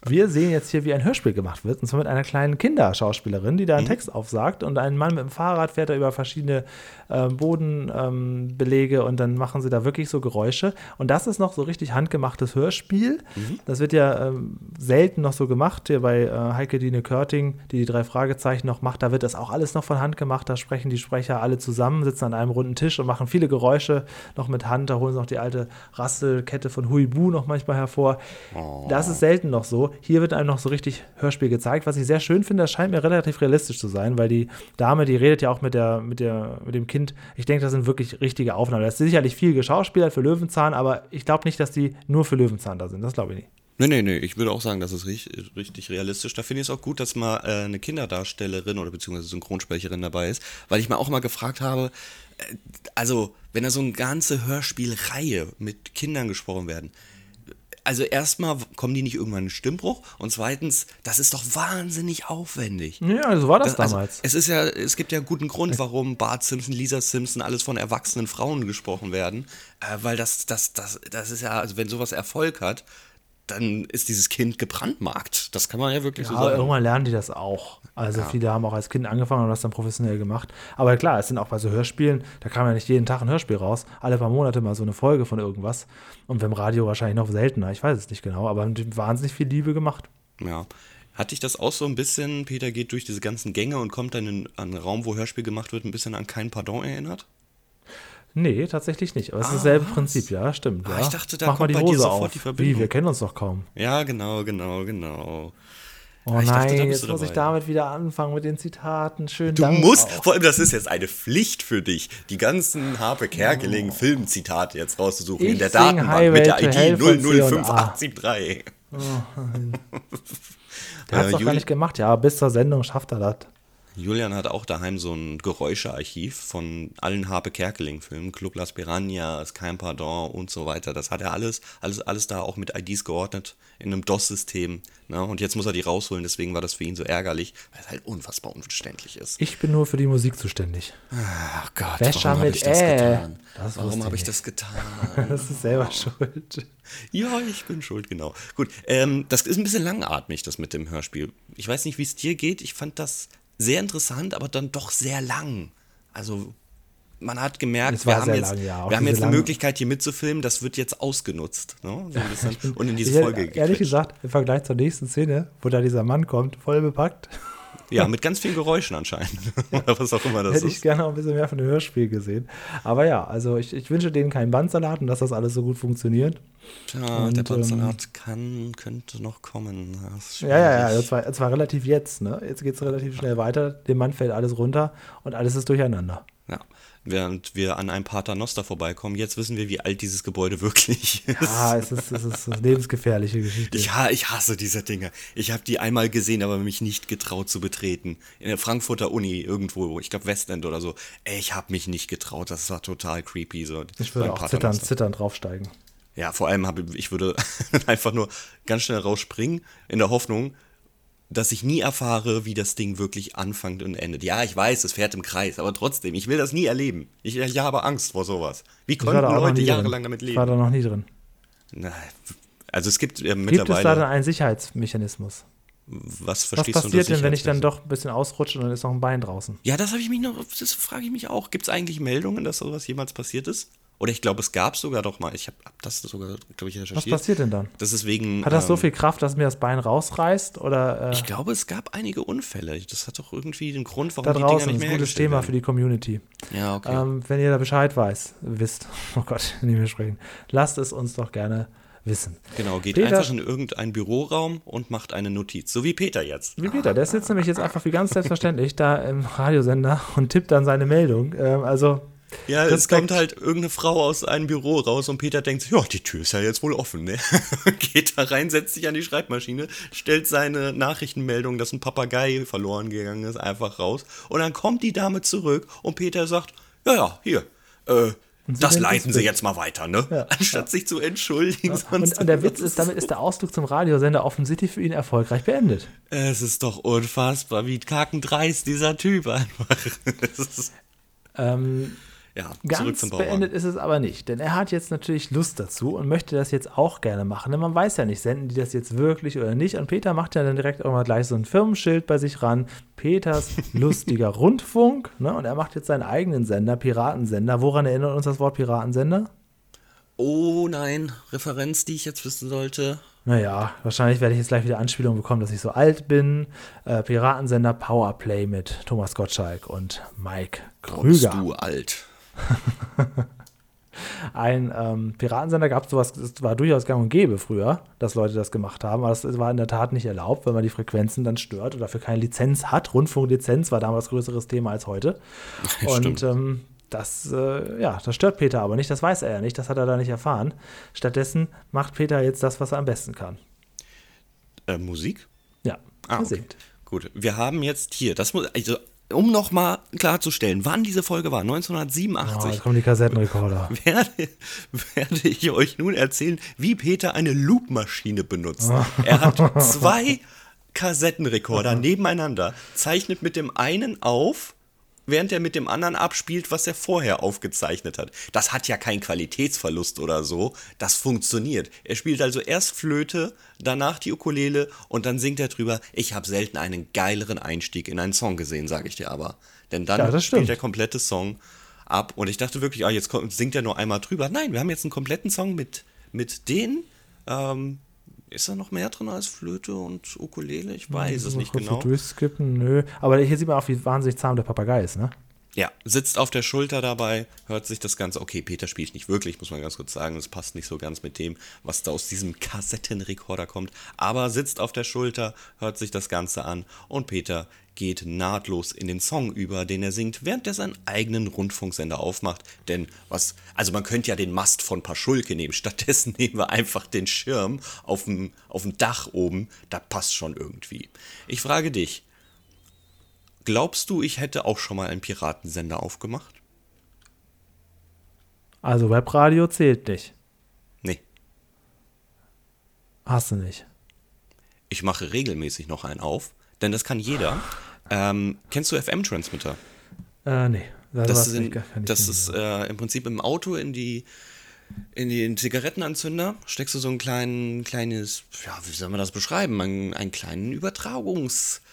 Wir sehen jetzt hier, wie ein Hörspiel gemacht wird, und zwar mit einer kleinen Kinderschauspielerin, die da einen Text aufsagt und ein Mann mit dem Fahrrad fährt da über verschiedene äh, Bodenbelege ähm, und dann machen sie da wirklich so Geräusche. Und das ist noch so richtig handgemachtes Hörspiel. Das wird ja ähm, selten noch so gemacht. Hier bei äh, Heike Dine Körting, die die drei Fragezeichen noch macht, da wird das auch alles noch von Hand gemacht. Da sprechen die Sprecher alle zusammen, sitzen an einem runden Tisch und machen viele Geräusche noch mit Hand. Da holen sie noch die alte Rasselkette von Huibu noch manchmal hervor. Das ist selten noch so. Hier wird einem noch so richtig Hörspiel gezeigt, was ich sehr schön finde. Das scheint mir relativ realistisch zu sein, weil die Dame, die redet ja auch mit, der, mit, der, mit dem Kind. Ich denke, das sind wirklich richtige Aufnahmen. Das ist sicherlich viel geschauspielert für Löwenzahn, aber ich glaube nicht, dass die nur für Löwenzahn da sind. Das glaube ich nicht. Nee, nee, nee, ich würde auch sagen, das ist richtig, richtig realistisch. Da finde ich es auch gut, dass mal äh, eine Kinderdarstellerin oder beziehungsweise Synchronsprecherin dabei ist, weil ich mir auch mal gefragt habe, äh, also wenn da so eine ganze Hörspielreihe mit Kindern gesprochen werden, also erstmal kommen die nicht irgendwann in Stimmbruch und zweitens, das ist doch wahnsinnig aufwendig. Ja, so war das, Das- damals. Also, es ist ja, es gibt ja einen guten Grund, warum Bart Simpson, Lisa Simpson, alles von erwachsenen Frauen gesprochen werden. Äh, weil das, das, das, das ist ja, also wenn sowas Erfolg hat, dann ist dieses Kind gebrandmarkt. Das kann man ja wirklich so Ja, aber sagen. irgendwann lernen die das auch. Also viele haben auch als Kind angefangen und das dann professionell gemacht. Aber klar, es sind auch bei so Hörspielen, da kam ja nicht jeden Tag ein Hörspiel raus, alle paar Monate mal so eine Folge von irgendwas. Und beim Radio wahrscheinlich noch seltener, ich weiß es nicht genau, aber mit wahnsinnig viel Liebe gemacht. Ja. Hat dich das auch so ein bisschen, Peter geht durch diese ganzen Gänge und kommt dann in einen Raum, wo Hörspiel gemacht wird, ein bisschen an kein Pardon erinnert? Nee, tatsächlich nicht. Aber es ist dasselbe Prinzip, ja, stimmt. Ah, ja. ich dachte, da Mach mal kommt die bei dir Hose sofort auf. die Verbindung. Wie, wir kennen uns doch kaum. Ja, genau, genau, genau. Oh ich dachte, nein, da bist jetzt du muss ich dabei. damit wieder anfangen mit den Zitaten. Schön Du Dank musst, auch. vor allem das ist jetzt eine Pflicht für dich, die ganzen Harpe Kerkeling Filmzitate jetzt rauszusuchen in Ich der sing Datenbank Highway mit der ID von C&A. 005873. Der hat es Äh, doch gar nicht gemacht. Ja, bis zur Sendung schafft er das. Julian hat auch daheim so ein Geräuschearchiv von allen Harpe Kerkeling-Filmen, Club Las Piranhas, Kein Pardon und so weiter. Das hat er alles, alles, alles da auch mit IDs geordnet in einem DOS-System. Ne? Und jetzt muss er die rausholen, deswegen war das für ihn so ärgerlich, weil es halt unfassbar unverständlich ist. Ich bin nur für die Musik zuständig. Ach Gott, Wäscher warum habe ich das Ä. getan? Das warum habe ich das getan? Das ist selber schuld. Ja, ich bin schuld, genau. Gut, ähm, das ist ein bisschen langatmig, das mit dem Hörspiel. Ich weiß nicht, wie es dir geht. Ich fand das sehr interessant, aber dann doch sehr lang. Also, man hat gemerkt, wir haben jetzt, lang, ja. Wir haben jetzt eine mitzufilmen, hier mitzufilmen, das wird jetzt ausgenutzt. Ne? So und in diese Folge Ehrlich gequetscht. gesagt, im Vergleich zur nächsten Szene, wo da dieser Mann kommt, voll bepackt, Ja, mit ganz vielen Geräuschen anscheinend. Oder was auch immer das hätte ich ist. gerne noch ein bisschen mehr von dem Hörspiel gesehen. Aber ja, also ich, ich wünsche denen keinen Bandsalat und dass das alles so gut funktioniert. Tja, Und, der ähm, Bandsalat kann, könnte noch kommen. Ja, ja, ja, das war, das war relativ jetzt. Ne? Jetzt geht es relativ schnell weiter. Dem Mann fällt alles runter und alles ist durcheinander. Ja. Während wir an einem Paternoster vorbeikommen, jetzt wissen wir, wie alt dieses Gebäude wirklich ist. Ah, es ist, es ist eine lebensgefährliche Geschichte. Ich, ha ich hasse diese Dinge. Ich habe die einmal gesehen, aber mich nicht getraut zu betreten. In der Frankfurter Uni irgendwo, ich glaube Westend oder so. Ey, ich habe mich nicht getraut. Das war total creepy. So, Ich würde auch zittern, Paternoster. zittern draufsteigen. Ja, vor allem habe ich würde einfach nur ganz schnell rausspringen in der Hoffnung, dass ich nie erfahre, wie das Ding wirklich anfängt und endet. Ja, ich weiß, es fährt im Kreis, aber trotzdem, ich will das nie erleben. Ich, ich habe Angst vor sowas. Wie konnten Leute jahrelang drin. damit Ich war da leben? noch nie drin. Na, also es gibt äh, Gibt es da mittlerweile. dann einen Sicherheitsmechanismus? was Was verstehst du passiert denn, wenn ich dann doch ein bisschen ausrutsche und dann ist noch ein Bein draußen? Ja, das habe ich mich noch, das frage ich mich auch. Gibt es eigentlich Meldungen, dass sowas jemals passiert ist? Oder ich glaube, es gab sogar doch mal. Ich habe hab das sogar, glaube ich, Was recherchiert. passiert denn dann? Das ist wegen. Hat das so ähm, viel Kraft, dass mir das Bein rausreißt? Oder äh, Ich glaube, es gab einige Unfälle. Das hat doch irgendwie den Grund, warum da die Dinger draußen nicht ist mehr ein gutes Thema werden. für die Community. Ja, okay. Ähm, wenn ihr da Bescheid weiß, wisst, oh Gott, nicht mehr sprechen, lasst es uns doch gerne wissen. genau, geht Peter- einfach in irgendeinen Büroraum und macht eine Notiz. So wie Peter jetzt. Wie Peter, der sitzt nämlich jetzt einfach wie ganz selbstverständlich da im Radiosender und tippt dann seine Meldung. Ähm, also, Ja, es Respekt. kommt halt irgendeine Frau aus einem Büro raus und Peter denkt, sich, ja, die Tür ist ja jetzt wohl offen, ne? Geht da rein, setzt sich an die Schreibmaschine, stellt seine Nachrichtenmeldung, dass ein Papagei verloren gegangen ist, einfach raus. Und dann kommt die Dame zurück und Peter sagt, ja, ja, hier, äh, das leiten es Sie jetzt mal weiter, ne? Ja. Anstatt sich zu entschuldigen. und, sonst- und der Witz ist, damit ist der Ausflug zum Radiosender offensichtlich für ihn erfolgreich beendet. Es ist doch unfassbar, wie kakendreist dieser Typ einfach. Es ist, Ähm, ja, Ganz beendet ist es aber nicht, denn er hat jetzt natürlich Lust dazu und möchte das jetzt auch gerne machen. Denn man weiß ja nicht, senden die das jetzt wirklich oder nicht. Und Peter macht ja dann direkt auch mal gleich so ein Firmenschild bei sich ran. Peters lustiger Rundfunk. Ne? Und er macht jetzt seinen eigenen Sender, Piratensender. Woran erinnert uns das Wort Piratensender? Oh nein, Referenz, die ich jetzt wissen sollte. Naja, wahrscheinlich werde ich jetzt gleich wieder Anspielungen bekommen, dass ich so alt bin. Äh, Piratensender Powerplay mit Thomas Gottschalk und Mike Krüger. du alt. Ein ähm, Piratensender gab es sowas, das war durchaus gang und gäbe früher, dass Leute das gemacht haben, aber das war in der Tat nicht erlaubt, weil man die Frequenzen dann stört oder dafür keine Lizenz hat. Rundfunklizenz war damals größeres Thema als heute. Und Stimmt. ähm, das, äh, ja, das stört Peter aber nicht, das weiß er ja nicht, das hat er da nicht erfahren. Stattdessen macht Peter jetzt das, was er am besten kann. Äh, Musik? Ja, Ah, er okay. singt. Gut, wir haben jetzt hier, das muss, also, um nochmal klarzustellen, wann diese Folge war, Oh, 1987, jetzt kommen die Kassettenrekorder. werde, werde ich euch nun erzählen, wie Peter eine Loopmaschine benutzt. Oh. Er hat zwei Kassettenrekorder nebeneinander, zeichnet mit dem einen auf, während er mit dem anderen abspielt, was er vorher aufgezeichnet hat. Das hat ja keinen Qualitätsverlust oder so. Das funktioniert. Er spielt also erst Flöte, danach die Ukulele und dann singt er drüber. Ich habe selten einen geileren Einstieg in einen Song gesehen, sage ich dir aber. Denn dann Ja, spielt der komplette Song ab und ich dachte wirklich, ah, jetzt singt er nur einmal drüber. Nein, wir haben jetzt einen kompletten Song mit, mit den. Ähm, ist da noch mehr drin als Flöte und Ukulele? Ich weiß es Mal nicht genau. Durchskippen, nö. Aber hier sieht man auch, wie wahnsinnig zahm der Papagei ist, ne? Ja, sitzt auf der Schulter dabei, hört sich das Ganze. Okay, Peter spielt nicht wirklich, muss man ganz kurz sagen. Es passt nicht so ganz mit dem, was da aus diesem Kassettenrekorder kommt. Aber sitzt auf der Schulter, hört sich das Ganze an und Peter geht nahtlos in den Song über, den er singt, während er seinen eigenen Rundfunksender aufmacht. Denn was, also man könnte ja den Mast von Paschulke nehmen. Stattdessen nehmen wir einfach den Schirm auf dem, auf dem Dach oben. Da passt schon irgendwie. Ich frage dich, Glaubst du, ich hätte auch schon mal einen Piratensender aufgemacht? Also Webradio zählt nicht. Nee. Hast du nicht. Ich mache regelmäßig noch einen auf, denn das kann jeder. Ähm, kennst du FM-Transmitter? Äh, nee. Das, war's ist, nicht, in, ich das nicht ist äh, im Prinzip im Auto in die in den Zigarettenanzünder steckst du so ein kleinen, kleines, ja, wie soll man das beschreiben? Ein, einen kleinen Übertragungsstick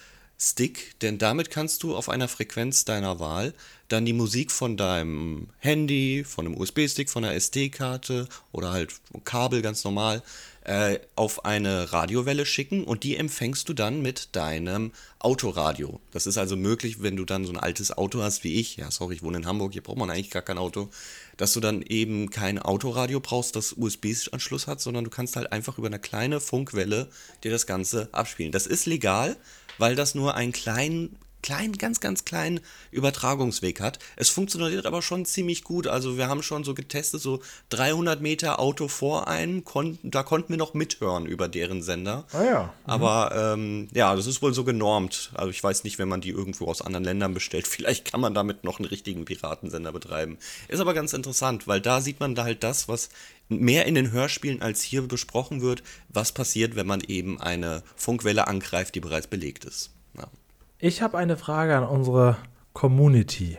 Stick, denn damit kannst du auf einer Frequenz deiner Wahl dann die Musik von deinem Handy, von einem USB-Stick, von einer SD-Karte oder halt Kabel ganz normal äh, auf eine Radiowelle schicken und die empfängst du dann mit deinem Autoradio. Das ist also möglich, wenn du dann so ein altes Auto hast wie ich. Ja, sorry, ich wohne in Hamburg, hier braucht man eigentlich gar kein Auto. Dass du dann eben kein Autoradio brauchst, das USB-Anschluss hat, sondern du kannst halt einfach über eine kleine Funkwelle dir das Ganze abspielen. Das ist legal, weil das nur einen kleinen kleinen, ganz, ganz kleinen Übertragungsweg hat. Es funktioniert aber schon ziemlich gut. Also wir haben schon so getestet, so 300 Meter Auto vor einem, kon da konnten wir noch mithören über deren Sender. Ah ja. Mhm. Aber ähm, ja, das ist wohl so genormt. Also ich weiß nicht, wenn man die irgendwo aus anderen Ländern bestellt, vielleicht kann man damit noch einen richtigen Piratensender betreiben. Ist aber ganz interessant, weil da sieht man da halt das, was mehr in den Hörspielen als hier besprochen wird, was passiert, wenn man eben eine Funkwelle angreift, die bereits belegt ist. Ja. Ich habe eine Frage an unsere Community.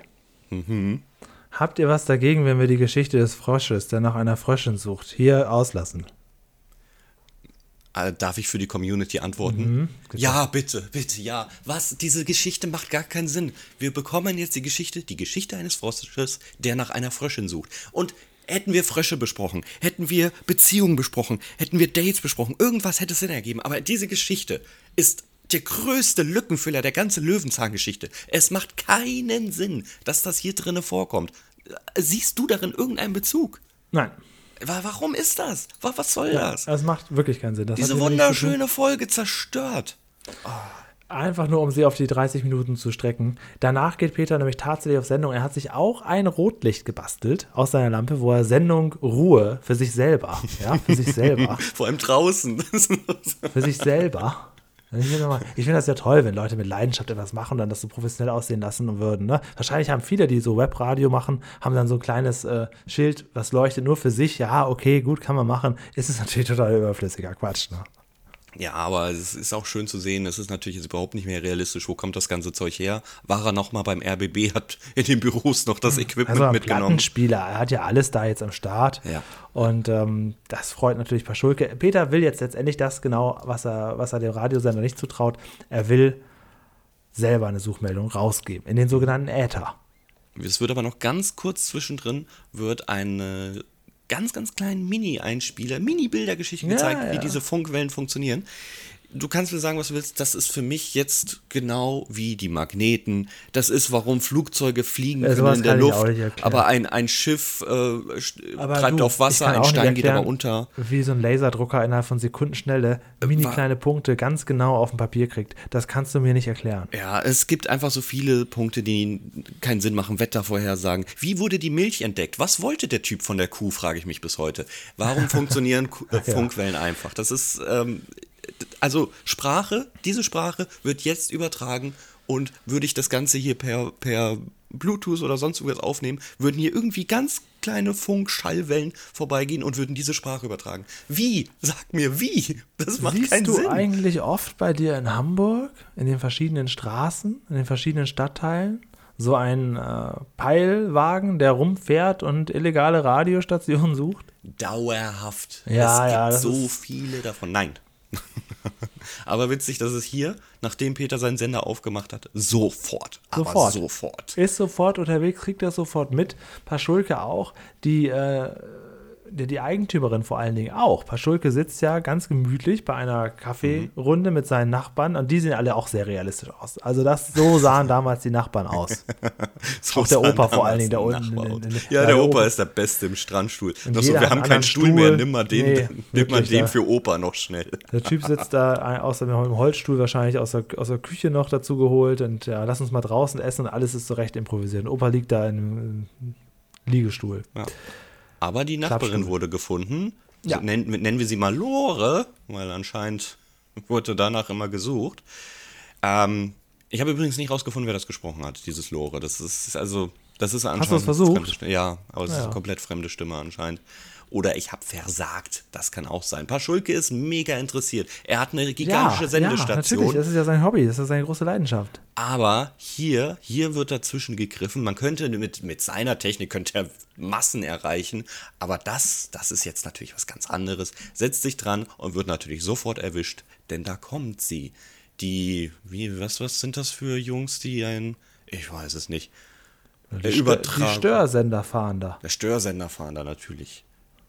Habt ihr was dagegen, wenn wir die Geschichte des Frosches, der nach einer Fröschin sucht, hier auslassen? Äh, Darf ich für die Community antworten? ja, bitte, bitte, ja. Was? Diese Geschichte macht gar keinen Sinn. Wir bekommen jetzt die Geschichte, die Geschichte eines Frosches, der nach einer Fröschin sucht. Und hätten wir Frösche besprochen, hätten wir Beziehungen besprochen, hätten wir Dates besprochen, irgendwas hätte Sinn ergeben. Aber diese Geschichte ist der größte Lückenfüller der ganzen Löwenzahn-Geschichte. Es macht keinen Sinn, dass das hier drinne vorkommt. Siehst du darin irgendeinen Bezug? Nein. Wa- Warum ist das? Wa- Was soll das? Das macht wirklich keinen Sinn. Das Diese wunderschöne Folge zerstört. Einfach nur, um sie auf die 30 Minuten zu strecken. Danach geht Peter nämlich tatsächlich auf Sendung. Er hat sich auch ein Rotlicht gebastelt aus seiner Lampe, wo er Sendung Ruhe für sich selber, ja, für sich selber, Vor allem draußen. für sich selber. Ich finde das ja toll, wenn Leute mit Leidenschaft etwas machen und dann das so professionell aussehen lassen würden. Ne? Wahrscheinlich haben viele, die so Webradio machen, haben dann so ein kleines äh, Schild, was leuchtet nur für sich. Ja, okay, gut, kann man machen. Ist es natürlich total überflüssiger Quatsch. Ne? Ja, aber es ist auch schön zu sehen, es ist natürlich jetzt überhaupt nicht mehr realistisch. Wo kommt das ganze Zeug her? War er nochmal beim RBB, hat in den Büros noch das Equipment Also mitgenommen. Plattenspieler, er hat ja alles da jetzt am Start. Ja. Und ähm, das freut natürlich Paschulke. Peter will jetzt letztendlich das genau, was er, was er dem Radiosender nicht zutraut. Er will selber eine Suchmeldung rausgeben, in den sogenannten Äther. Es wird aber noch ganz kurz zwischendrin, wird eine ganz, ganz kleinen Mini-Einspieler, Mini-Bildergeschichte Ja, gezeigt, wie ja. diese Funkwellen funktionieren. Du kannst mir sagen, was du willst, das ist für mich jetzt genau wie die Magneten. Das ist, warum Flugzeuge fliegen Ja, können in der Luft. aber ein, ein Schiff äh, Aber treibt du, auf Wasser, ein Stein geht aber unter. Wie so ein Laserdrucker innerhalb von Sekundenschnelle mini kleine Punkte ganz genau auf dem Papier kriegt. Das kannst du mir nicht erklären. Ja, es gibt einfach so viele Punkte, die keinen Sinn machen. Wettervorhersagen. Wie wurde die Milch entdeckt? Was wollte der Typ von der Kuh, frage ich mich bis heute. Warum funktionieren äh, Funkwellen einfach? Das ist, ähm, also Sprache, diese Sprache wird jetzt übertragen und würde ich das Ganze hier per, per Bluetooth oder sonst irgendwas aufnehmen, würden hier irgendwie ganz kleine Funkschallwellen vorbeigehen und würden diese Sprache übertragen. Wie? Sag mir, wie? Das macht Siehst keinen du Sinn. eigentlich oft bei dir in Hamburg, in den verschiedenen Straßen, in den verschiedenen Stadtteilen, so einen äh, Peilwagen, der rumfährt und illegale Radiostationen sucht? Dauerhaft. Ja, es ja, gibt so viele davon. Nein. aber witzig, dass es hier, nachdem Peter seinen Sender aufgemacht hat, sofort. Aber Sofort. sofort. Ist sofort unterwegs, kriegt das sofort mit. Paschulke auch, die, äh, die, Eigentümerin vor allen Dingen auch. Paschulke sitzt ja ganz gemütlich bei einer Kaffeerunde mit seinen Nachbarn und die sehen alle auch sehr realistisch aus. Also das, so sahen damals die Nachbarn aus. So Auch der Opa vor allen Dingen, ein unten in- aus. in- in- Ja, der der Opa Opa- ist der Beste im Strandstuhl. So, wir haben einen keinen Stuhl mehr, nimm mal den, Nee, nimm mal den ja. für Opa noch schnell. Der Typ sitzt da ein- außer dem Holzstuhl wahrscheinlich aus der, aus der Küche noch dazu geholt und ja, lass uns mal draußen essen und alles ist so recht improvisiert. Und Opa liegt da im, im Liegestuhl. Aber die Nachbarin wurde gefunden. Ja. Nennen, nennen wir sie mal Lore, weil anscheinend wurde danach immer gesucht. Ähm, ich habe übrigens nicht rausgefunden, wer das gesprochen hat, dieses Lore. Das ist also, das ist anscheinend. du es versucht? Ja, aber es ist Ja. eine komplett fremde Stimme anscheinend. Oder ich habe versagt. Das kann auch sein. Paschulke ist mega interessiert. Er hat eine gigantische Ja, natürlich, Sendestation. das ist ja sein Hobby, das ist seine große Leidenschaft. Aber hier, hier wird dazwischen gegriffen. Man könnte mit, mit seiner Technik könnte er Massen erreichen. Aber das, das ist jetzt natürlich was ganz anderes. Setzt sich dran und wird natürlich sofort erwischt, denn da kommt sie. die, wie, was, was sind das für Jungs, die ein, ich weiß es nicht, Die, der Stör, die Störsender fahren da. der Störsender fahren da natürlich.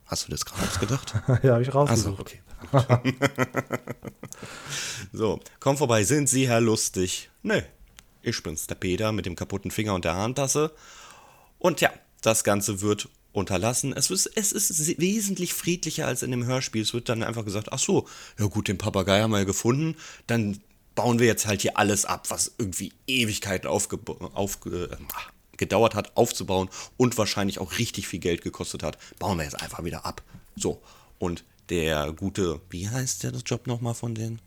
Hast du das gerade ausgedacht? ja, habe ich Achso, rausgesucht. okay. so, komm vorbei, sind Sie Herr Lustig? Nö, ich bin's, der Peter mit dem kaputten Finger und der Handtasse. Und ja, das Ganze wird unterlassen. Es ist, es ist wesentlich friedlicher als in dem Hörspiel. Es wird dann einfach gesagt, ach so, ja gut, den Papagei haben wir ja gefunden, dann bauen wir jetzt halt hier alles ab, was irgendwie Ewigkeiten aufge aufge äh, gedauert hat, aufzubauen und wahrscheinlich auch richtig viel Geld gekostet hat. Bauen wir jetzt einfach wieder ab. So, und der gute, wie heißt der Job nochmal von denen?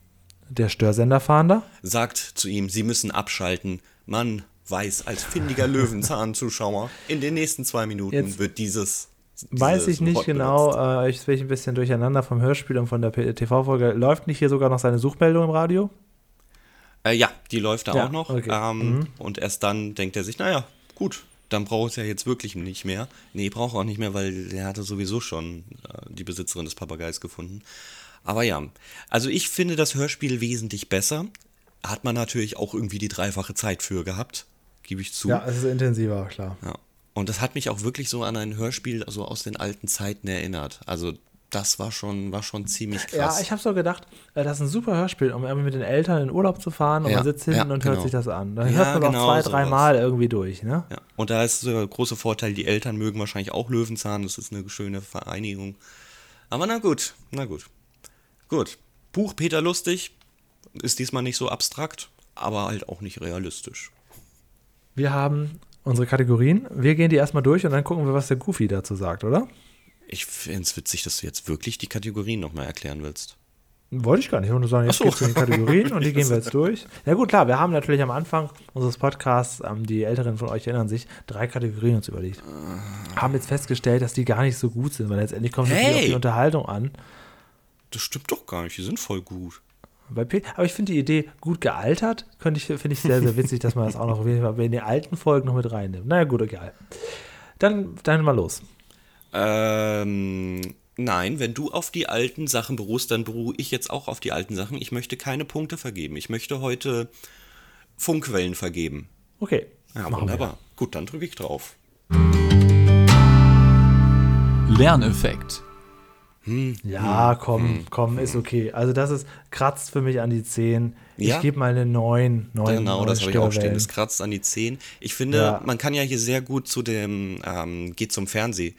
Der Störsender fahren da? sagt zu ihm, sie müssen abschalten. Man weiß als findiger Löwenzahn-Zuschauer, in den nächsten zwei Minuten Jetzt wird dieses. Weiß ich nicht Wort genau, benutzt. äh, ich bin ein bisschen durcheinander vom Hörspiel und von der TV-Folge. Läuft nicht hier sogar noch seine Suchmeldung im Radio? Äh, ja, die läuft da Ja, auch noch. okay. Ähm, Und erst dann denkt er sich, naja, gut, dann braucht es ja jetzt wirklich nicht mehr. Nee, braucht er auch nicht mehr, weil er hatte sowieso schon äh, die Besitzerin des Papageis gefunden. Aber ja, also ich finde das Hörspiel wesentlich besser. Hat man natürlich auch irgendwie die dreifache Zeit für gehabt, gebe ich zu. Ja, es ist intensiver, klar. Ja. Und das hat mich auch wirklich so an ein Hörspiel so aus den alten Zeiten erinnert. Also das war schon, war schon ziemlich krass. Ja, ich habe so gedacht, äh, das ist ein super Hörspiel, um irgendwie mit den Eltern in Urlaub zu fahren und Ja, man sitzt hinten ja, und genau. hört sich das an. Dann Ja, hört man auch genau zwei, sowas. dreimal irgendwie durch, ne? ja. Und da ist der große Vorteil, die Eltern mögen wahrscheinlich auch Löwenzahn. Das ist eine schöne Vereinigung. Aber na gut, na gut. Gut. Buch Peter Lustig ist diesmal nicht so abstrakt, aber halt auch nicht realistisch. Wir haben unsere Kategorien. Wir gehen die erstmal durch und dann gucken wir, was der Goofy dazu sagt, oder? Ich finde es witzig, dass du jetzt wirklich die Kategorien nochmal erklären willst. Wollte ich gar nicht. Ich wollte nur sagen, jetzt so. geht's in die Kategorien und die gehen wir jetzt durch. Ja gut, klar, wir haben natürlich am Anfang unseres Podcasts, ähm, die Älteren von euch erinnern sich, drei Kategorien uns überlegt. Haben jetzt festgestellt, dass die gar nicht so gut sind, weil letztendlich kommt es Hey! natürlich auf die Unterhaltung an. Das stimmt doch gar nicht, die sind voll gut. Aber ich finde die Idee gut gealtert, ich, finde ich sehr, sehr witzig, dass man das auch noch in die alten Folgen noch mit reinnimmt. Naja, gut, egal. Dann, dann mal los. Ähm, nein, wenn du auf die alten Sachen beruhst, dann beruhe ich jetzt auch auf die alten Sachen. Ich möchte keine Punkte vergeben. Ich möchte heute Funkwellen vergeben. Okay. Ja, machen wir. wunderbar. Gut, dann drücke ich drauf. Lerneffekt. Ja, komm, komm, ist okay. Also das ist, kratzt für mich an die 10. Ich Ja? gebe mal eine 9. 9 Genau, 9 das habe ich auch stehen. Das kratzt an die 10. Ich finde, Ja. man kann ja hier sehr gut zu dem ähm, Geht zum Fernseh.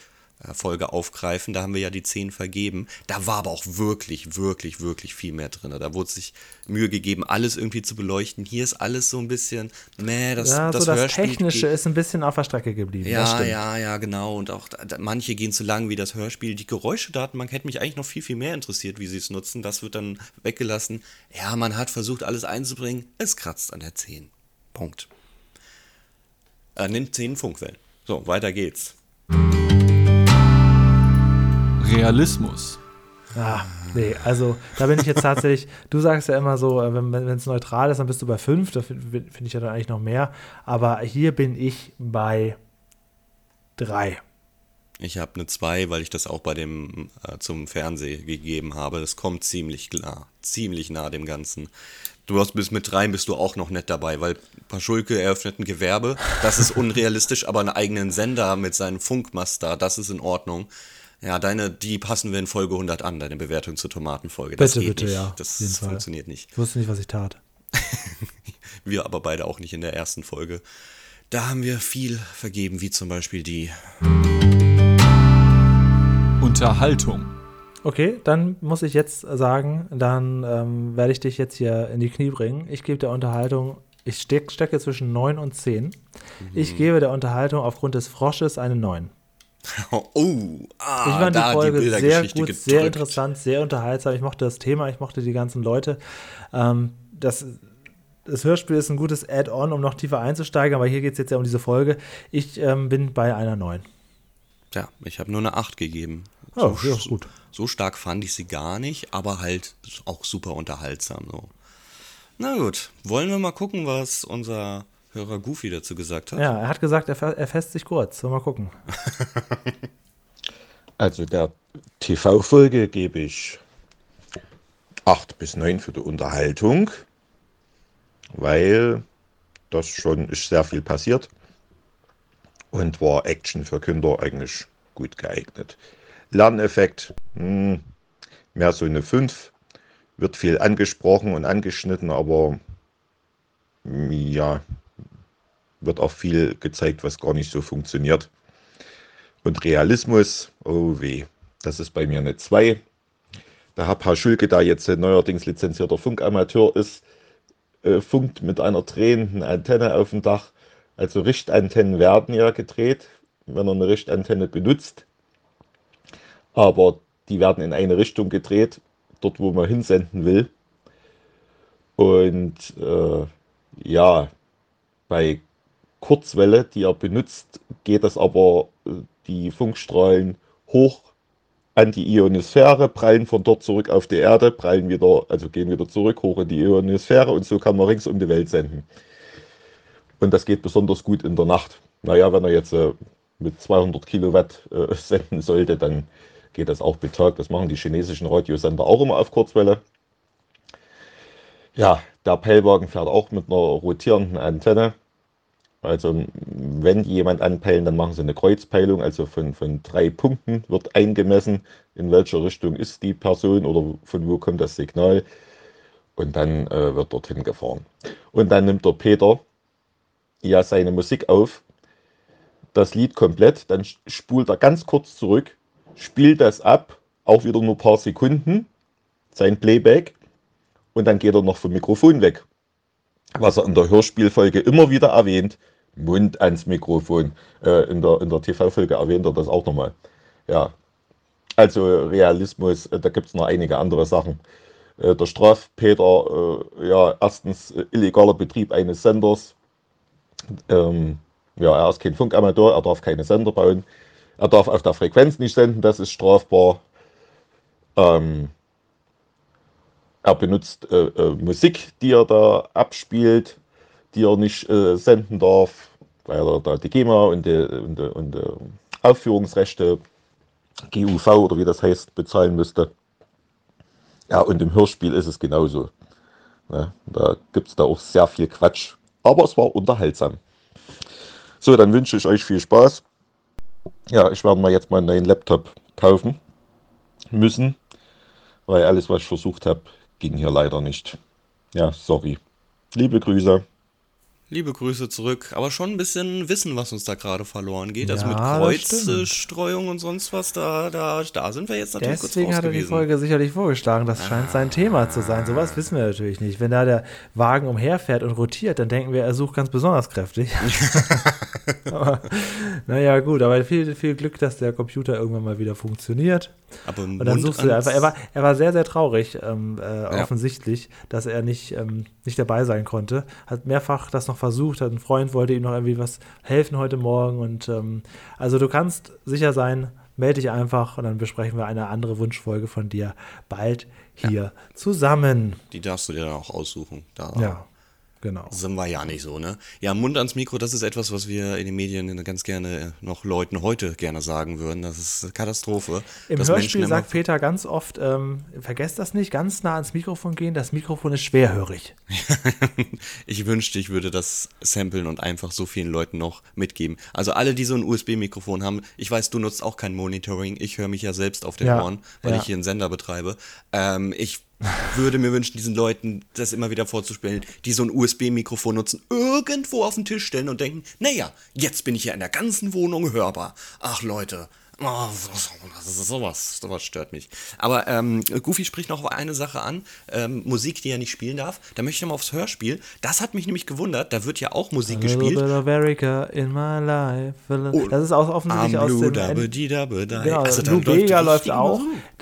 Folge aufgreifen, da haben wir ja die 10 vergeben. Da war aber auch wirklich, wirklich, wirklich viel mehr drin. Da wurde sich Mühe gegeben, alles irgendwie zu beleuchten. Hier ist alles so ein bisschen, meh, das, Ja, das so das Technische geht- ist ein bisschen auf der Strecke geblieben. Ja, ja, ja, genau. Und auch da, manche gehen zu lang wie das Hörspiel. Die Geräuschedatenbank hätte mich eigentlich noch viel, viel mehr interessiert, wie sie es nutzen. Das wird dann weggelassen. Ja, man hat versucht, alles einzubringen. Es kratzt an der 10. Punkt. Äh, nimmt 10 Funkwellen. So, weiter geht's. Realismus. Ah, nee, also da bin ich jetzt tatsächlich, du sagst ja immer so, äh, wenn es neutral ist, dann bist du bei 5, da finde find ich ja dann eigentlich noch mehr. Aber hier bin ich bei 3. Ich habe eine 2, weil ich das auch bei dem äh, zum Fernseh gegeben habe. Das kommt ziemlich klar, ziemlich nah dem Ganzen. Du hast bis mit 3 bist du auch noch nicht dabei, weil Paschulke eröffnet ein Gewerbe. Das ist unrealistisch, aber einen eigenen Sender mit seinem Funkmaster, das ist in Ordnung. Ja, deine, die passen wir in Folge 100 an, deine Bewertung zur Tomatenfolge. Das Bitte, geht bitte, nicht. ja, Das jeden Fall. funktioniert nicht. Ich wusste nicht, was ich tat. Wir aber beide auch nicht in der ersten Folge. Da haben wir viel vergeben, wie zum Beispiel die Unterhaltung. Okay, dann muss ich jetzt sagen, dann ähm, werde ich dich jetzt hier in die Knie bringen. Ich gebe der Unterhaltung, ich steck, stecke zwischen 9 und 10. Ich gebe der Unterhaltung aufgrund des Frosches eine 9. Oh, ah, Ich fand die Folge sehr Bildergeschichte gut, sehr gedrückt. interessant, sehr unterhaltsam. Ich mochte das Thema, ich mochte die ganzen Leute. Ähm, das, das Hörspiel ist ein gutes Add-on, um noch tiefer einzusteigen, aber hier geht es jetzt ja um diese Folge. Ich ähm, bin bei einer 9. Ja, ich habe nur eine 8 gegeben. Oh, so, ja, ist gut. so stark fand ich sie gar nicht, aber halt auch super unterhaltsam. So. Na gut, wollen wir mal gucken, was unser Hörer Goofy dazu gesagt hat? Ja, er hat gesagt, er, er fässt sich kurz. Wir mal gucken. Also der TV-Folge gebe ich 8 bis 9 für die Unterhaltung. weil das schon ist sehr viel passiert und war Action für Kinder eigentlich gut geeignet. Lerneffekt, hm, mehr so eine 5, wird viel angesprochen und angeschnitten, aber ja, wird auch viel gezeigt, was gar nicht so funktioniert. Und Realismus, oh weh, das ist bei mir eine 2. Der Herr Paschulke, der jetzt neuerdings lizenzierter Funkamateur ist, äh, funkt mit einer drehenden Antenne auf dem Dach. Also Richtantennen werden ja gedreht, wenn er eine Richtantenne benutzt. Aber die werden in eine Richtung gedreht, dort wo man hinsenden will. Und äh, ja, bei Kurzwelle, die er benutzt, geht das aber äh, die Funkstrahlen hoch an die Ionosphäre, prallen von dort zurück auf die Erde, prallen wieder, also gehen wieder zurück hoch in die Ionosphäre und so kann man rings um die Welt senden. Und das geht besonders gut in der Nacht. Naja, wenn er jetzt äh, mit 200 Kilowatt äh, senden sollte, dann geht das auch betagt. Das machen die chinesischen Radiosender auch immer auf Kurzwelle. Ja, der Peilwagen fährt auch mit einer rotierenden Antenne. Also wenn jemand anpeilen, dann machen sie eine Kreuzpeilung, also von, von drei Punkten wird eingemessen, in welcher Richtung ist die Person oder von wo kommt das Signal. Und dann äh, wird dorthin gefahren. Und dann nimmt der Peter ja seine Musik auf, das Lied komplett, dann spult er ganz kurz zurück, spielt das ab, auch wieder nur ein paar Sekunden, sein Playback, und dann geht er noch vom Mikrofon weg was er in der Hörspielfolge immer wieder erwähnt, Mund ans Mikrofon. Äh, in der, in der TV-Folge erwähnt er das auch nochmal. Ja, also Realismus, äh, da gibt es noch einige andere Sachen. Äh, der Strafpeter, äh, ja, erstens äh, illegaler Betrieb eines Senders. Ähm, ja, er ist kein Funkamateur, er darf keine Sender bauen. Er darf auf der Frequenz nicht senden, das ist strafbar. Ähm, er benutzt äh, äh, Musik, die er da abspielt, die er nicht äh, senden darf, weil er da die GEMA und die, und die, und die Aufführungsrechte, GUV oder wie das heißt, bezahlen müsste. Ja, und im Hörspiel ist es genauso. Ne? Da gibt es da auch sehr viel Quatsch. Aber es war unterhaltsam. So, dann wünsche ich euch viel Spaß. Ja, ich werde mal jetzt mal einen neuen Laptop kaufen müssen, weil alles, was ich versucht habe, ging hier leider nicht. Ja, sorry. Liebe Grüße. Liebe Grüße zurück, aber schon ein bisschen Wissen, was uns da gerade verloren geht. Also Ja, mit das Kreuzstreuung und sonst was, da, da, da sind wir jetzt natürlich Deswegen kurz raus hat er die. Folge sicherlich vorgeschlagen. Das scheint sein Thema zu sein. Sowas wissen wir natürlich nicht. Wenn da der Wagen umherfährt und rotiert, dann denken wir, er sucht ganz besonders kräftig. aber, naja, gut, aber viel, viel Glück, dass der Computer irgendwann mal wieder funktioniert. Aber Und dann suchst du einfach. Er war, er war sehr, sehr traurig, ähm, äh, Ja. offensichtlich, dass er nicht, ähm, nicht dabei sein konnte. Hat mehrfach das noch versucht, hat ein Freund wollte ihm noch irgendwie was helfen heute Morgen. Und ähm, also du kannst sicher sein, melde dich einfach und dann besprechen wir eine andere Wunschfolge von dir bald hier zusammen. Die darfst du dir dann auch aussuchen. Da Ja, genau. sind wir ja nicht so, ne? Ja, Mund ans Mikro, das ist etwas, was wir in den Medien ganz gerne noch Leuten heute gerne sagen würden. Das ist eine Katastrophe. Im Hörspiel Menschen sagt Peter ganz oft, ähm, vergesst das nicht, ganz nah ans Mikrofon gehen, das Mikrofon ist schwerhörig. Ich wünschte, ich würde das samplen und einfach so vielen Leuten noch mitgeben. Also alle, die so ein USB-Mikrofon haben, ich weiß, du nutzt auch kein Monitoring, ich höre mich ja selbst auf den Ja, Ohren, weil ja. ich hier einen Sender betreibe. Ähm, ich würde mir wünschen, diesen Leuten das immer wieder vorzustellen, die so ein USB-Mikrofon nutzen, irgendwo auf den Tisch stellen und denken, naja, jetzt bin ich ja in der ganzen Wohnung hörbar. Ach Leute, Oh, das sowas, sowas stört mich. Aber ähm, Goofy spricht noch eine Sache an, ähm, Musik, die er nicht spielen darf. Da möchte ich mal aufs Hörspiel. Das hat mich nämlich gewundert, da wird ja auch Musik gespielt. life. Das ist auch offensichtlich aus dem. Genau, Also, da Lou Bega läuft auch.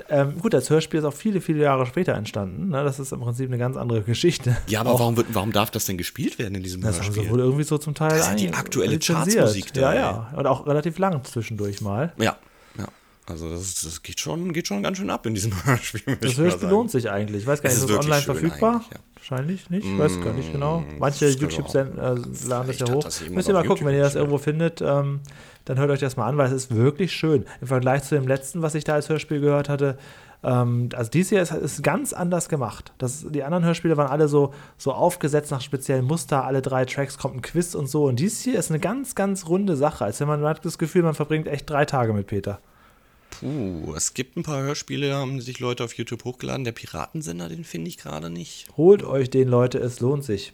Ähm, gut, das Hörspiel ist auch viele, viele Jahre später entstanden. Ne? Das ist im Prinzip eine ganz andere Geschichte. Ja, aber auch, warum, wird, warum darf das denn gespielt werden in diesem Das Hörspiel? wohl irgendwie so zum Teil Das ist die aktuelle. Chartsmusik da, Ja, ja. Und auch relativ lang zwischendurch mal. Ja. Also das, das geht, schon, geht schon ganz schön ab in diesem Hörspiel. würd Das Hörspiel lohnt sich eigentlich. Ich weiß gar nicht, ist das online verfügbar? ja. Wahrscheinlich nicht. Ich weiß gar nicht genau. Manche YouTube äh, laden das ja hoch. das Müsst ihr mal gucken, wenn ihr das YouTube irgendwo findet, ähm, dann hört euch das mal an, weil es ist wirklich schön. Im Vergleich zu dem letzten, was ich da als Hörspiel gehört hatte, Ähm, also dies hier ist, ist ganz anders gemacht. Das, die anderen Hörspiele waren alle so, so aufgesetzt nach speziellen Muster. Alle drei Tracks kommt ein Quiz und so. Und dies hier ist eine ganz, ganz runde Sache. Als wenn man, man hat das Gefühl, man verbringt echt drei Tage mit Peter. Puh, es gibt ein paar Hörspiele, haben sich Leute auf YouTube hochgeladen. Der Piratensender, den finde ich gerade nicht. Holt euch den, Leute, es lohnt sich.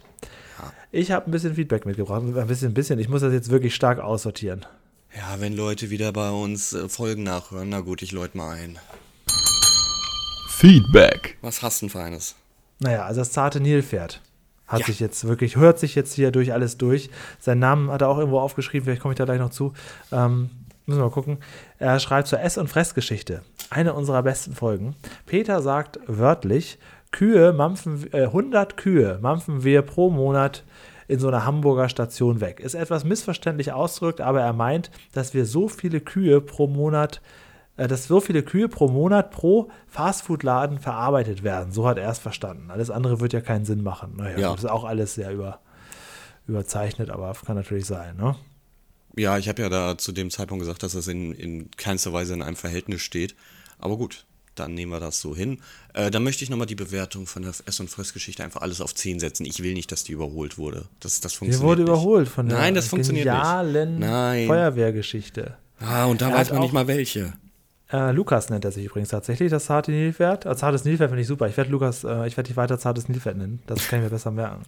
Ich habe ein bisschen Feedback mitgebracht. Ein bisschen, ein bisschen. Ich muss das jetzt wirklich stark aussortieren. Ja, wenn Leute wieder bei uns äh, Folgen nachhören, na gut, ich läute mal ein. Feedback. Was hast du denn für eines? Naja, also das zarte Nilpferd hat Ja. sich jetzt wirklich, hört sich jetzt hier durch alles durch. Seinen Namen hat er auch irgendwo aufgeschrieben, vielleicht komme ich da gleich noch zu. Ähm, müssen wir mal gucken. Er schreibt zur Ess- und Fressgeschichte. Eine unserer besten Folgen. Peter sagt wörtlich, Kühe mampfen, äh, 100 Kühe mampfen wir pro Monat in so einer Hamburger Station weg. Ist etwas missverständlich ausgedrückt, aber er meint, dass wir so viele Kühe pro Monat äh, dass so viele Kühe pro Monat pro Fastfood-Laden verarbeitet werden. So hat er es verstanden. Alles andere wird ja keinen Sinn machen. Naja, Ja. das ist auch alles sehr über, überzeichnet, aber kann natürlich sein. Ne? Ja, ich habe ja da zu dem Zeitpunkt gesagt, dass das in, in keinster Weise in einem Verhältnis steht. Aber gut, dann nehmen wir das so hin. Äh, dann möchte ich nochmal die Bewertung von der Ess- und Fressgeschichte einfach alles auf 10 setzen. Ich will nicht, dass die überholt wurde. Das, das Die funktioniert wurde nicht. überholt von der Nein, das funktioniert genialen Nein. Feuerwehrgeschichte. Ah, und da Er weiß man nicht mal welche. Äh, Lukas nennt er sich übrigens tatsächlich, das zarte Nilpferd. Äh, zartes Nilpferd finde ich super. Ich werde Lukas, äh, ich werde dich weiter zartes Nilpferd nennen. Das kann ich mir besser merken.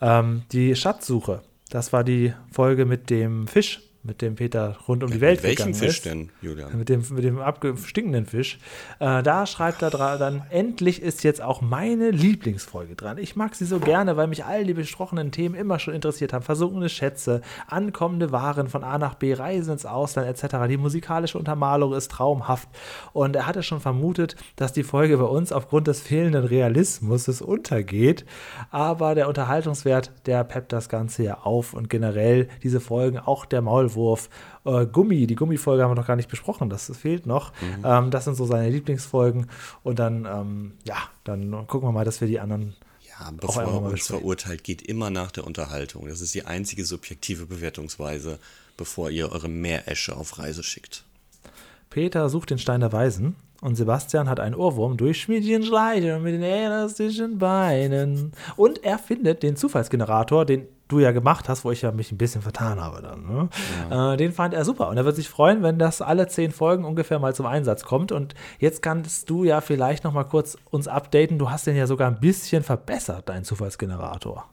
Ähm, die Schatzsuche, das war die Folge mit dem Fisch, mit dem Peter rund um die Welt Mit welchem gegangen Fisch ist. denn, Julian? Mit dem, mit dem abgestinkenden Fisch. Äh, da schreibt er dann, endlich ist jetzt auch meine Lieblingsfolge dran. Ich mag sie so gerne, weil mich all die besprochenen Themen immer schon interessiert haben. Versunkene Schätze, ankommende Waren von A nach B, Reisen ins Ausland etc. Die musikalische Untermalung ist traumhaft. Und er hatte schon vermutet, dass die Folge bei uns aufgrund des fehlenden Realismus untergeht. Aber der Unterhaltungswert, der peppt das Ganze ja auf. Und generell diese Folgen, auch der Maulwurf, äh, Gummi, die Gummifolge haben wir noch gar nicht besprochen, das fehlt noch. Ähm, das sind so seine Lieblingsfolgen. Und dann, ähm, ja, dann gucken wir mal, dass wir die anderen. Ja, bevor mal uns besprechen. verurteilt, geht immer nach der Unterhaltung. Das ist die einzige subjektive Bewertungsweise, bevor ihr eure Meeresche auf Reise schickt. Peter sucht den Stein der Weisen und Sebastian hat einen Ohrwurm durch Schmiedchen Schleicher mit den elastischen Beinen. Und er findet den Zufallsgenerator, den du ja gemacht hast, wo ich ja mich ein bisschen vertan habe dann. Ne? Äh, den fand er super und er wird sich freuen, wenn das alle zehn Folgen ungefähr mal zum Einsatz kommt. Und jetzt kannst du ja vielleicht noch mal kurz uns updaten. Du hast den ja sogar ein bisschen verbessert, deinen Zufallsgenerator.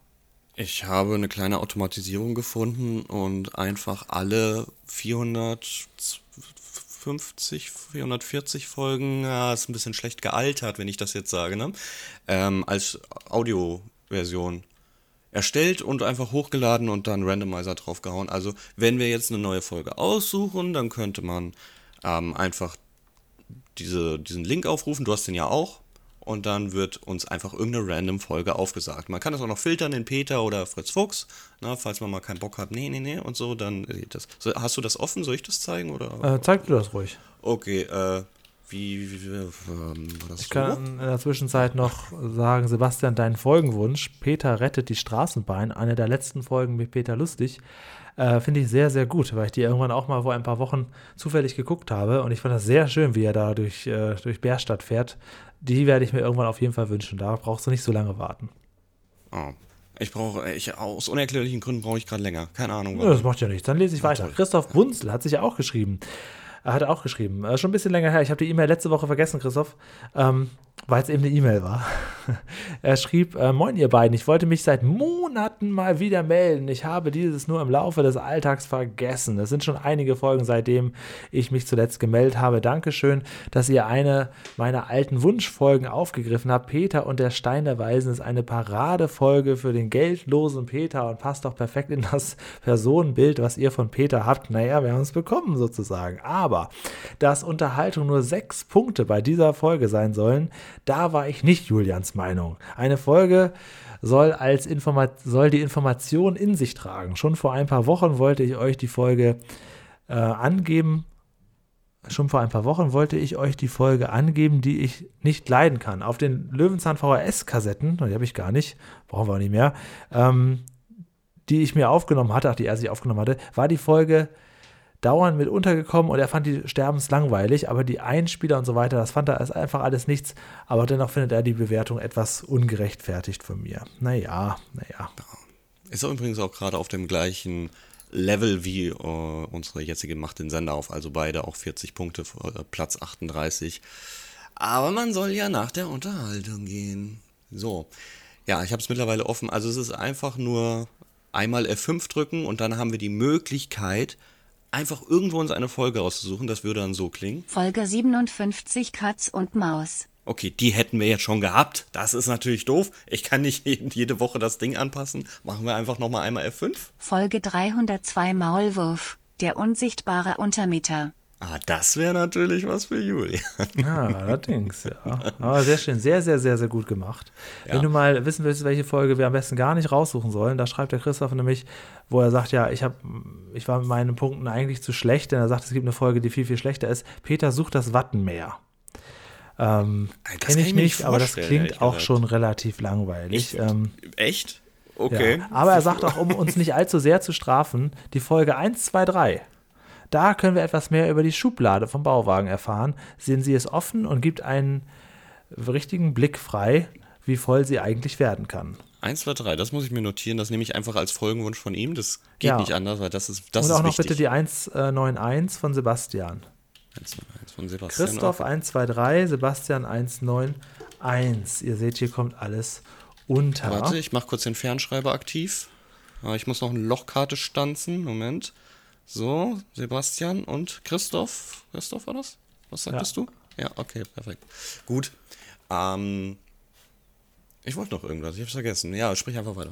Ich habe eine kleine Automatisierung gefunden und einfach alle 450, 440 Folgen, ja, ist ein bisschen schlecht gealtert, wenn ich das jetzt sage, ne? ähm, als Audioversion erstellt und einfach hochgeladen und dann Randomizer draufgehauen. Also wenn wir jetzt eine neue Folge aussuchen, dann könnte man ähm, einfach diese, diesen Link aufrufen, du hast den ja auch. Und dann wird uns einfach irgendeine random Folge aufgesagt. Man kann das auch noch filtern in Peter oder Fritz Fuchs, na, falls man mal keinen Bock hat. Nee, nee, nee und so, dann das. So, hast du das offen? Soll ich das zeigen? Oder? Äh, zeig du das ruhig. Okay, äh, wie, wie, wie ähm, war das Ich so? kann in der Zwischenzeit noch sagen, Sebastian, deinen Folgenwunsch, Peter rettet die Straßenbahn, eine der letzten Folgen mit Peter Lustig, äh, finde ich sehr, sehr gut, weil ich die irgendwann auch mal vor ein paar Wochen zufällig geguckt habe und ich fand das sehr schön, wie er da durch, äh, durch Bärstadt fährt. Die werde ich mir irgendwann auf jeden Fall wünschen. Da brauchst du nicht so lange warten. Oh. Ich brauche, ich, aus unerklärlichen Gründen brauche ich gerade länger. Keine Ahnung. Ja, das macht ja nichts. Dann lese ich weiter. toll. Christoph Brunzel hat sich ja auch geschrieben. Er hat auch geschrieben. Äh, schon ein bisschen länger her. Ich habe die E-Mail letzte Woche vergessen, Christoph, ähm, weil es eben eine E-Mail war. er schrieb: äh, Moin, ihr beiden. Ich wollte mich seit Monaten mal wieder melden. Ich habe dieses nur im Laufe des Alltags vergessen. Es sind schon einige Folgen, seitdem ich mich zuletzt gemeldet habe. Dankeschön, dass ihr eine meiner alten Wunschfolgen aufgegriffen habt. Peter und der Stein der Weisen ist eine Paradefolge für den geldlosen Peter und passt auch perfekt in das Personenbild, was ihr von Peter habt. Naja, wir haben es bekommen sozusagen. Aber dass Unterhaltung nur sechs Punkte bei dieser Folge sein sollen, da war ich nicht Julians Meinung. Eine Folge soll, als Informa soll die Information in sich tragen. Schon vor ein paar Wochen wollte ich euch die Folge äh, angeben. Schon vor ein paar Wochen wollte ich euch die Folge angeben, die ich nicht leiden kann. Auf den Löwenzahn VHS-Kassetten, die habe ich gar nicht, brauchen wir auch nicht mehr, ähm, die ich mir aufgenommen hatte, ach, die er sich aufgenommen hatte, war die Folge dauernd mit untergekommen und er fand die sterbenslangweilig, aber die Einspieler und so weiter, das fand er als einfach alles nichts. Aber dennoch findet er die Bewertung etwas ungerechtfertigt von mir. Naja, naja. Ist er übrigens auch gerade auf dem gleichen Level wie äh, unsere jetzige Macht den Sender auf, also beide auch 40 Punkte, äh, Platz 38. Aber man soll ja nach der Unterhaltung gehen. So. Ja, ich habe es mittlerweile offen. Also es ist einfach nur einmal F5 drücken und dann haben wir die Möglichkeit, einfach irgendwo uns eine Folge auszusuchen. Das würde dann so klingen. Folge 57 Katz und Maus. Okay, die hätten wir jetzt schon gehabt. Das ist natürlich doof. Ich kann nicht jede Woche das Ding anpassen. Machen wir einfach nochmal einmal F5. Folge 302 Maulwurf. Der unsichtbare Untermieter. Ah, das wäre natürlich was für Julian. Ja, allerdings, ja. Aber sehr schön, sehr, sehr, sehr, sehr gut gemacht. Ja. Wenn du mal wissen willst, welche Folge wir am besten gar nicht raussuchen sollen, da schreibt der Christoph nämlich, wo er sagt, ja, ich, hab, ich war mit meinen Punkten eigentlich zu schlecht, denn er sagt, es gibt eine Folge, die viel, viel schlechter ist. Peter sucht das Wattenmeer. Ähm, Das Kenne ich nicht, aber das klingt auch gesagt. schon relativ langweilig. Ich- ähm, Echt? Okay. ja. Aber er sagt auch, um uns nicht allzu sehr zu strafen, die Folge 1, 2, 3. Da können wir etwas mehr über die Schublade vom Bauwagen erfahren. Sehen Sie es offen und gibt einen richtigen Blick frei, wie voll sie eigentlich werden kann. 1, 2, 3, das muss ich mir notieren. Das nehme ich einfach als Folgenwunsch von ihm. Das geht Ja. nicht anders, weil das ist das und ist auch noch wichtig. bitte die 191 von Sebastian. 1, 2, 1 von Sebastian. Christoph 123, Sebastian 191. Ihr seht, hier kommt alles unter. Warte, ich mache kurz den Fernschreiber aktiv. Ah, Ich muss noch eine Lochkarte stanzen. Moment. So, Sebastian und Christoph. Christoph war das? Was sagtest du? Ja, okay, perfekt. Gut. Ähm, ich wollte noch irgendwas, ich habe vergessen. Ja, sprich einfach weiter.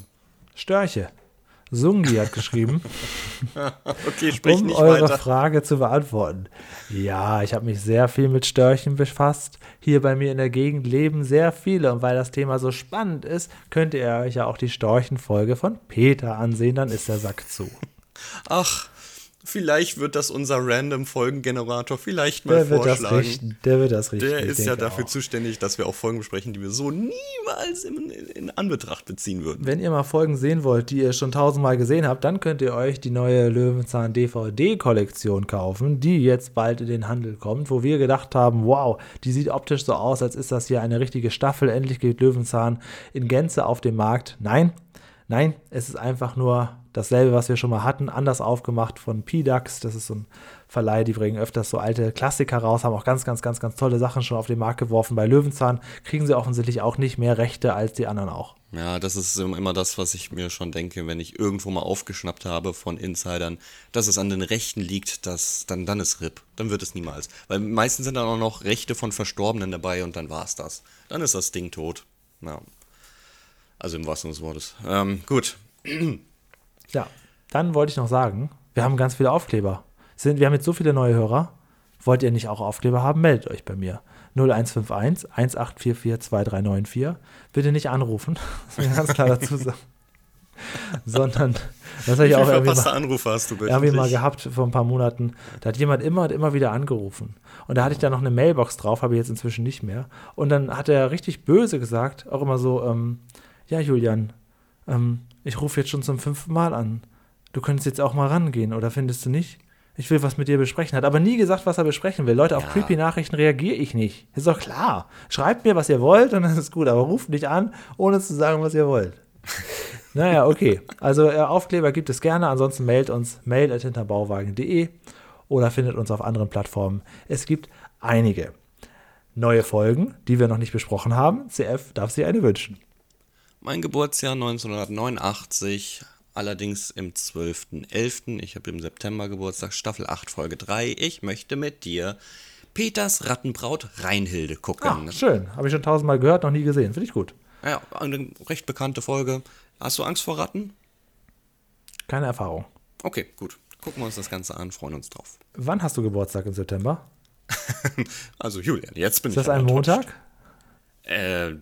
Störche. Sungi hat geschrieben. Okay, sprich um eure weiter. Frage zu beantworten. Ja, ich habe mich sehr viel mit Störchen befasst. Hier bei mir in der Gegend leben sehr viele und weil das Thema so spannend ist, könnt ihr euch ja auch die Storchenfolge von Peter ansehen, dann ist der Sack zu. Ach, vielleicht wird das unser Random-Folgengenerator vielleicht mal Der wird das vorschlagen. richten. Der wird das richten. Der ist ja dafür auch. zuständig, dass wir auch Folgen besprechen, die wir so niemals in, in, Anbetracht beziehen würden. Wenn ihr mal Folgen sehen wollt, die ihr schon tausendmal gesehen habt, dann könnt ihr euch die neue Löwenzahn DVD-Kollektion kaufen, die jetzt bald in den Handel kommt, wo wir gedacht haben, wow, die sieht optisch so aus, als ist das hier eine richtige Staffel. Endlich geht Löwenzahn in Gänze auf den Markt. Nein, nein, es ist einfach nur dasselbe, was wir schon mal hatten, anders aufgemacht von PDAX. Das ist so ein Verleih, die bringen öfters so alte Klassiker raus, haben auch ganz, ganz, ganz, ganz tolle Sachen schon auf den Markt geworfen. Bei Löwenzahn kriegen sie offensichtlich auch nicht mehr Rechte als die anderen auch. Ja, das ist immer das, was ich mir schon denke, wenn ich irgendwo mal aufgeschnappt habe von Insidern, dass es an den Rechten liegt, dass, dann, dann ist RIP. Dann wird es niemals. Weil meistens sind dann auch noch Rechte von Verstorbenen dabei und dann war es das. Dann ist das Ding tot. Ja. Also im wahrsten Sinne des Wortes. Ähm, gut. Ja, dann wollte ich noch sagen, wir haben ganz viele Aufkleber. Sind, wir haben jetzt so viele neue Hörer. Wollt ihr nicht auch Aufkleber haben? Meldet euch bei mir. 0151 1844 2394. Bitte nicht anrufen, das muss ich ganz klar dazu sagen. Sondern, das habe ich auch irgendwie mal, Anrufe hast du irgendwie mal gehabt vor ein paar Monaten. Da hat jemand immer und immer wieder angerufen. Und da hatte ich da noch eine Mailbox drauf, habe ich jetzt inzwischen nicht mehr. Und dann hat er richtig böse gesagt, auch immer so, ähm, ja, Julian, ähm, ich rufe jetzt schon zum fünften Mal an. Du könntest jetzt auch mal rangehen, oder findest du nicht? Ich will was mit dir besprechen. Hat aber nie gesagt, was er besprechen will. Leute, auf Ja. Creepy-Nachrichten reagiere ich nicht. Ist doch klar. Schreibt mir, was ihr wollt, und dann ist es gut. Aber ruft nicht an, ohne zu sagen, was ihr wollt. Naja, okay. Also äh, Aufkleber gibt es gerne. Ansonsten mailt uns mail.hinterbauwagen.de oder findet uns auf anderen Plattformen. Es gibt einige neue Folgen, die wir noch nicht besprochen haben. CF darf sie eine wünschen. Mein Geburtsjahr 1989, allerdings im 12.11. Ich habe im September Geburtstag, Staffel 8, Folge 3. Ich möchte mit dir Peters Rattenbraut Reinhilde gucken. Ah, schön. Habe ich schon tausendmal gehört, noch nie gesehen. Finde ich gut. Ja, eine recht bekannte Folge. Hast du Angst vor Ratten? Keine Erfahrung. Okay, gut. Gucken wir uns das Ganze an, freuen uns drauf. Wann hast du Geburtstag im September? Also Julian, jetzt bin Ist ich das ein Montag? Äh, äh,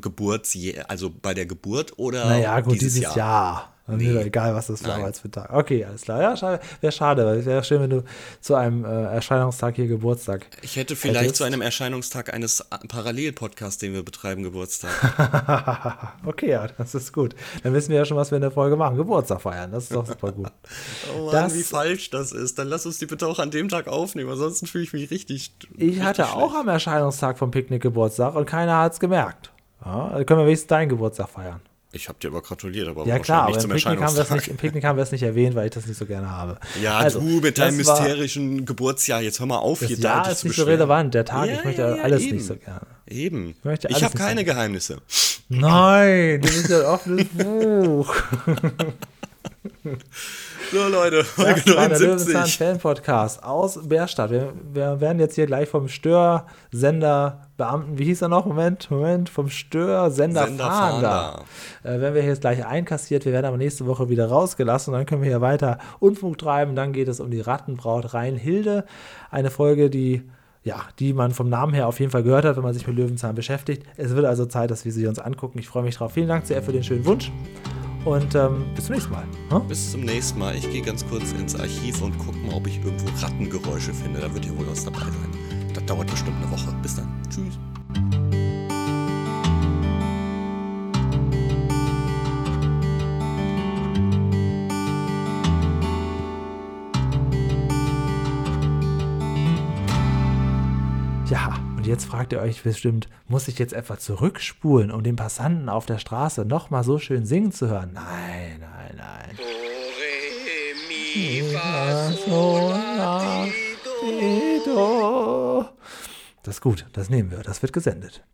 Geburts, also bei der Geburt oder Naja, gut, dieses, dieses, Jahr. Mir Nee. doch egal, was das für Nein. Arbeitsvertag. Okay, alles klar. Ja, schade. Wäre schade, weil es wäre schön, wenn du zu einem äh, Erscheinungstag hier Geburtstag. Ich hätte vielleicht Hättest- zu einem Erscheinungstag eines Parallelpodcasts, den wir betreiben, Geburtstag. okay, ja, das ist gut. Dann wissen wir ja schon, was wir in der Folge machen. Geburtstag feiern. Das ist doch super gut. Oh Mann, Das- wie falsch das ist. Dann lass uns die bitte auch an dem Tag aufnehmen, ansonsten fühle ich mich richtig. Ich richtig hatte auch schlecht. am Erscheinungstag vom Picknick Geburtstag und keiner hat es gemerkt. Ja, dann können wir wenigstens deinen Geburtstag feiern. Ich habe dir aber gratuliert, aber Ja klar, aber nicht im zum Picknick, haben wir es Erscheinungstag. nicht, im Picknick haben wir es nicht erwähnt, weil ich das nicht so gerne habe. Ja, Also, du mit deinem das war- mysterischen Geburtsjahr, jetzt hör mal auf, Das hier Jahr dich ist nicht so relevant. Der Tag, Ja, ich möchte ja, alles eben. nicht so gerne. Eben. Ich Ich habe keine sagen. Geheimnisse. Nein, du bist ja ein offenes Buch. So, Leute, Folge Das war der Löwenzahn 79. Fan Podcast aus Bärstadt. Wir, wir werden jetzt hier gleich vom Störsender Beamten, wie hieß er noch? Moment, Moment, vom Störsender Sender Fahnder. Äh, werden wir hier jetzt gleich einkassiert. Wir werden aber nächste Woche wieder rausgelassen und dann können wir hier weiter Unfug treiben. Dann geht es um die Rattenbraut Rheinhilde. Eine Folge, die ja, die man vom Namen her auf jeden Fall gehört hat, wenn man sich mit Löwenzahn beschäftigt. Es wird also Zeit, dass wir sie uns angucken. Ich freue mich drauf. Vielen Dank sehr für den schönen Wunsch und ähm, bis zum nächsten Mal. Hm? Bis zum nächsten Mal. Ich gehe ganz kurz ins Archiv und gucke mal, ob ich irgendwo Rattengeräusche finde. Da wird hier wohl was dabei sein. Das dauert bestimmt eine Woche. Bis dann. Tschüss. Ja, und jetzt fragt ihr euch bestimmt, muss ich jetzt etwa zurückspulen, um den Passanten auf der Straße nochmal so schön singen zu hören? Nein, nein, nein. Das ist gut, das nehmen wir, das wird gesendet.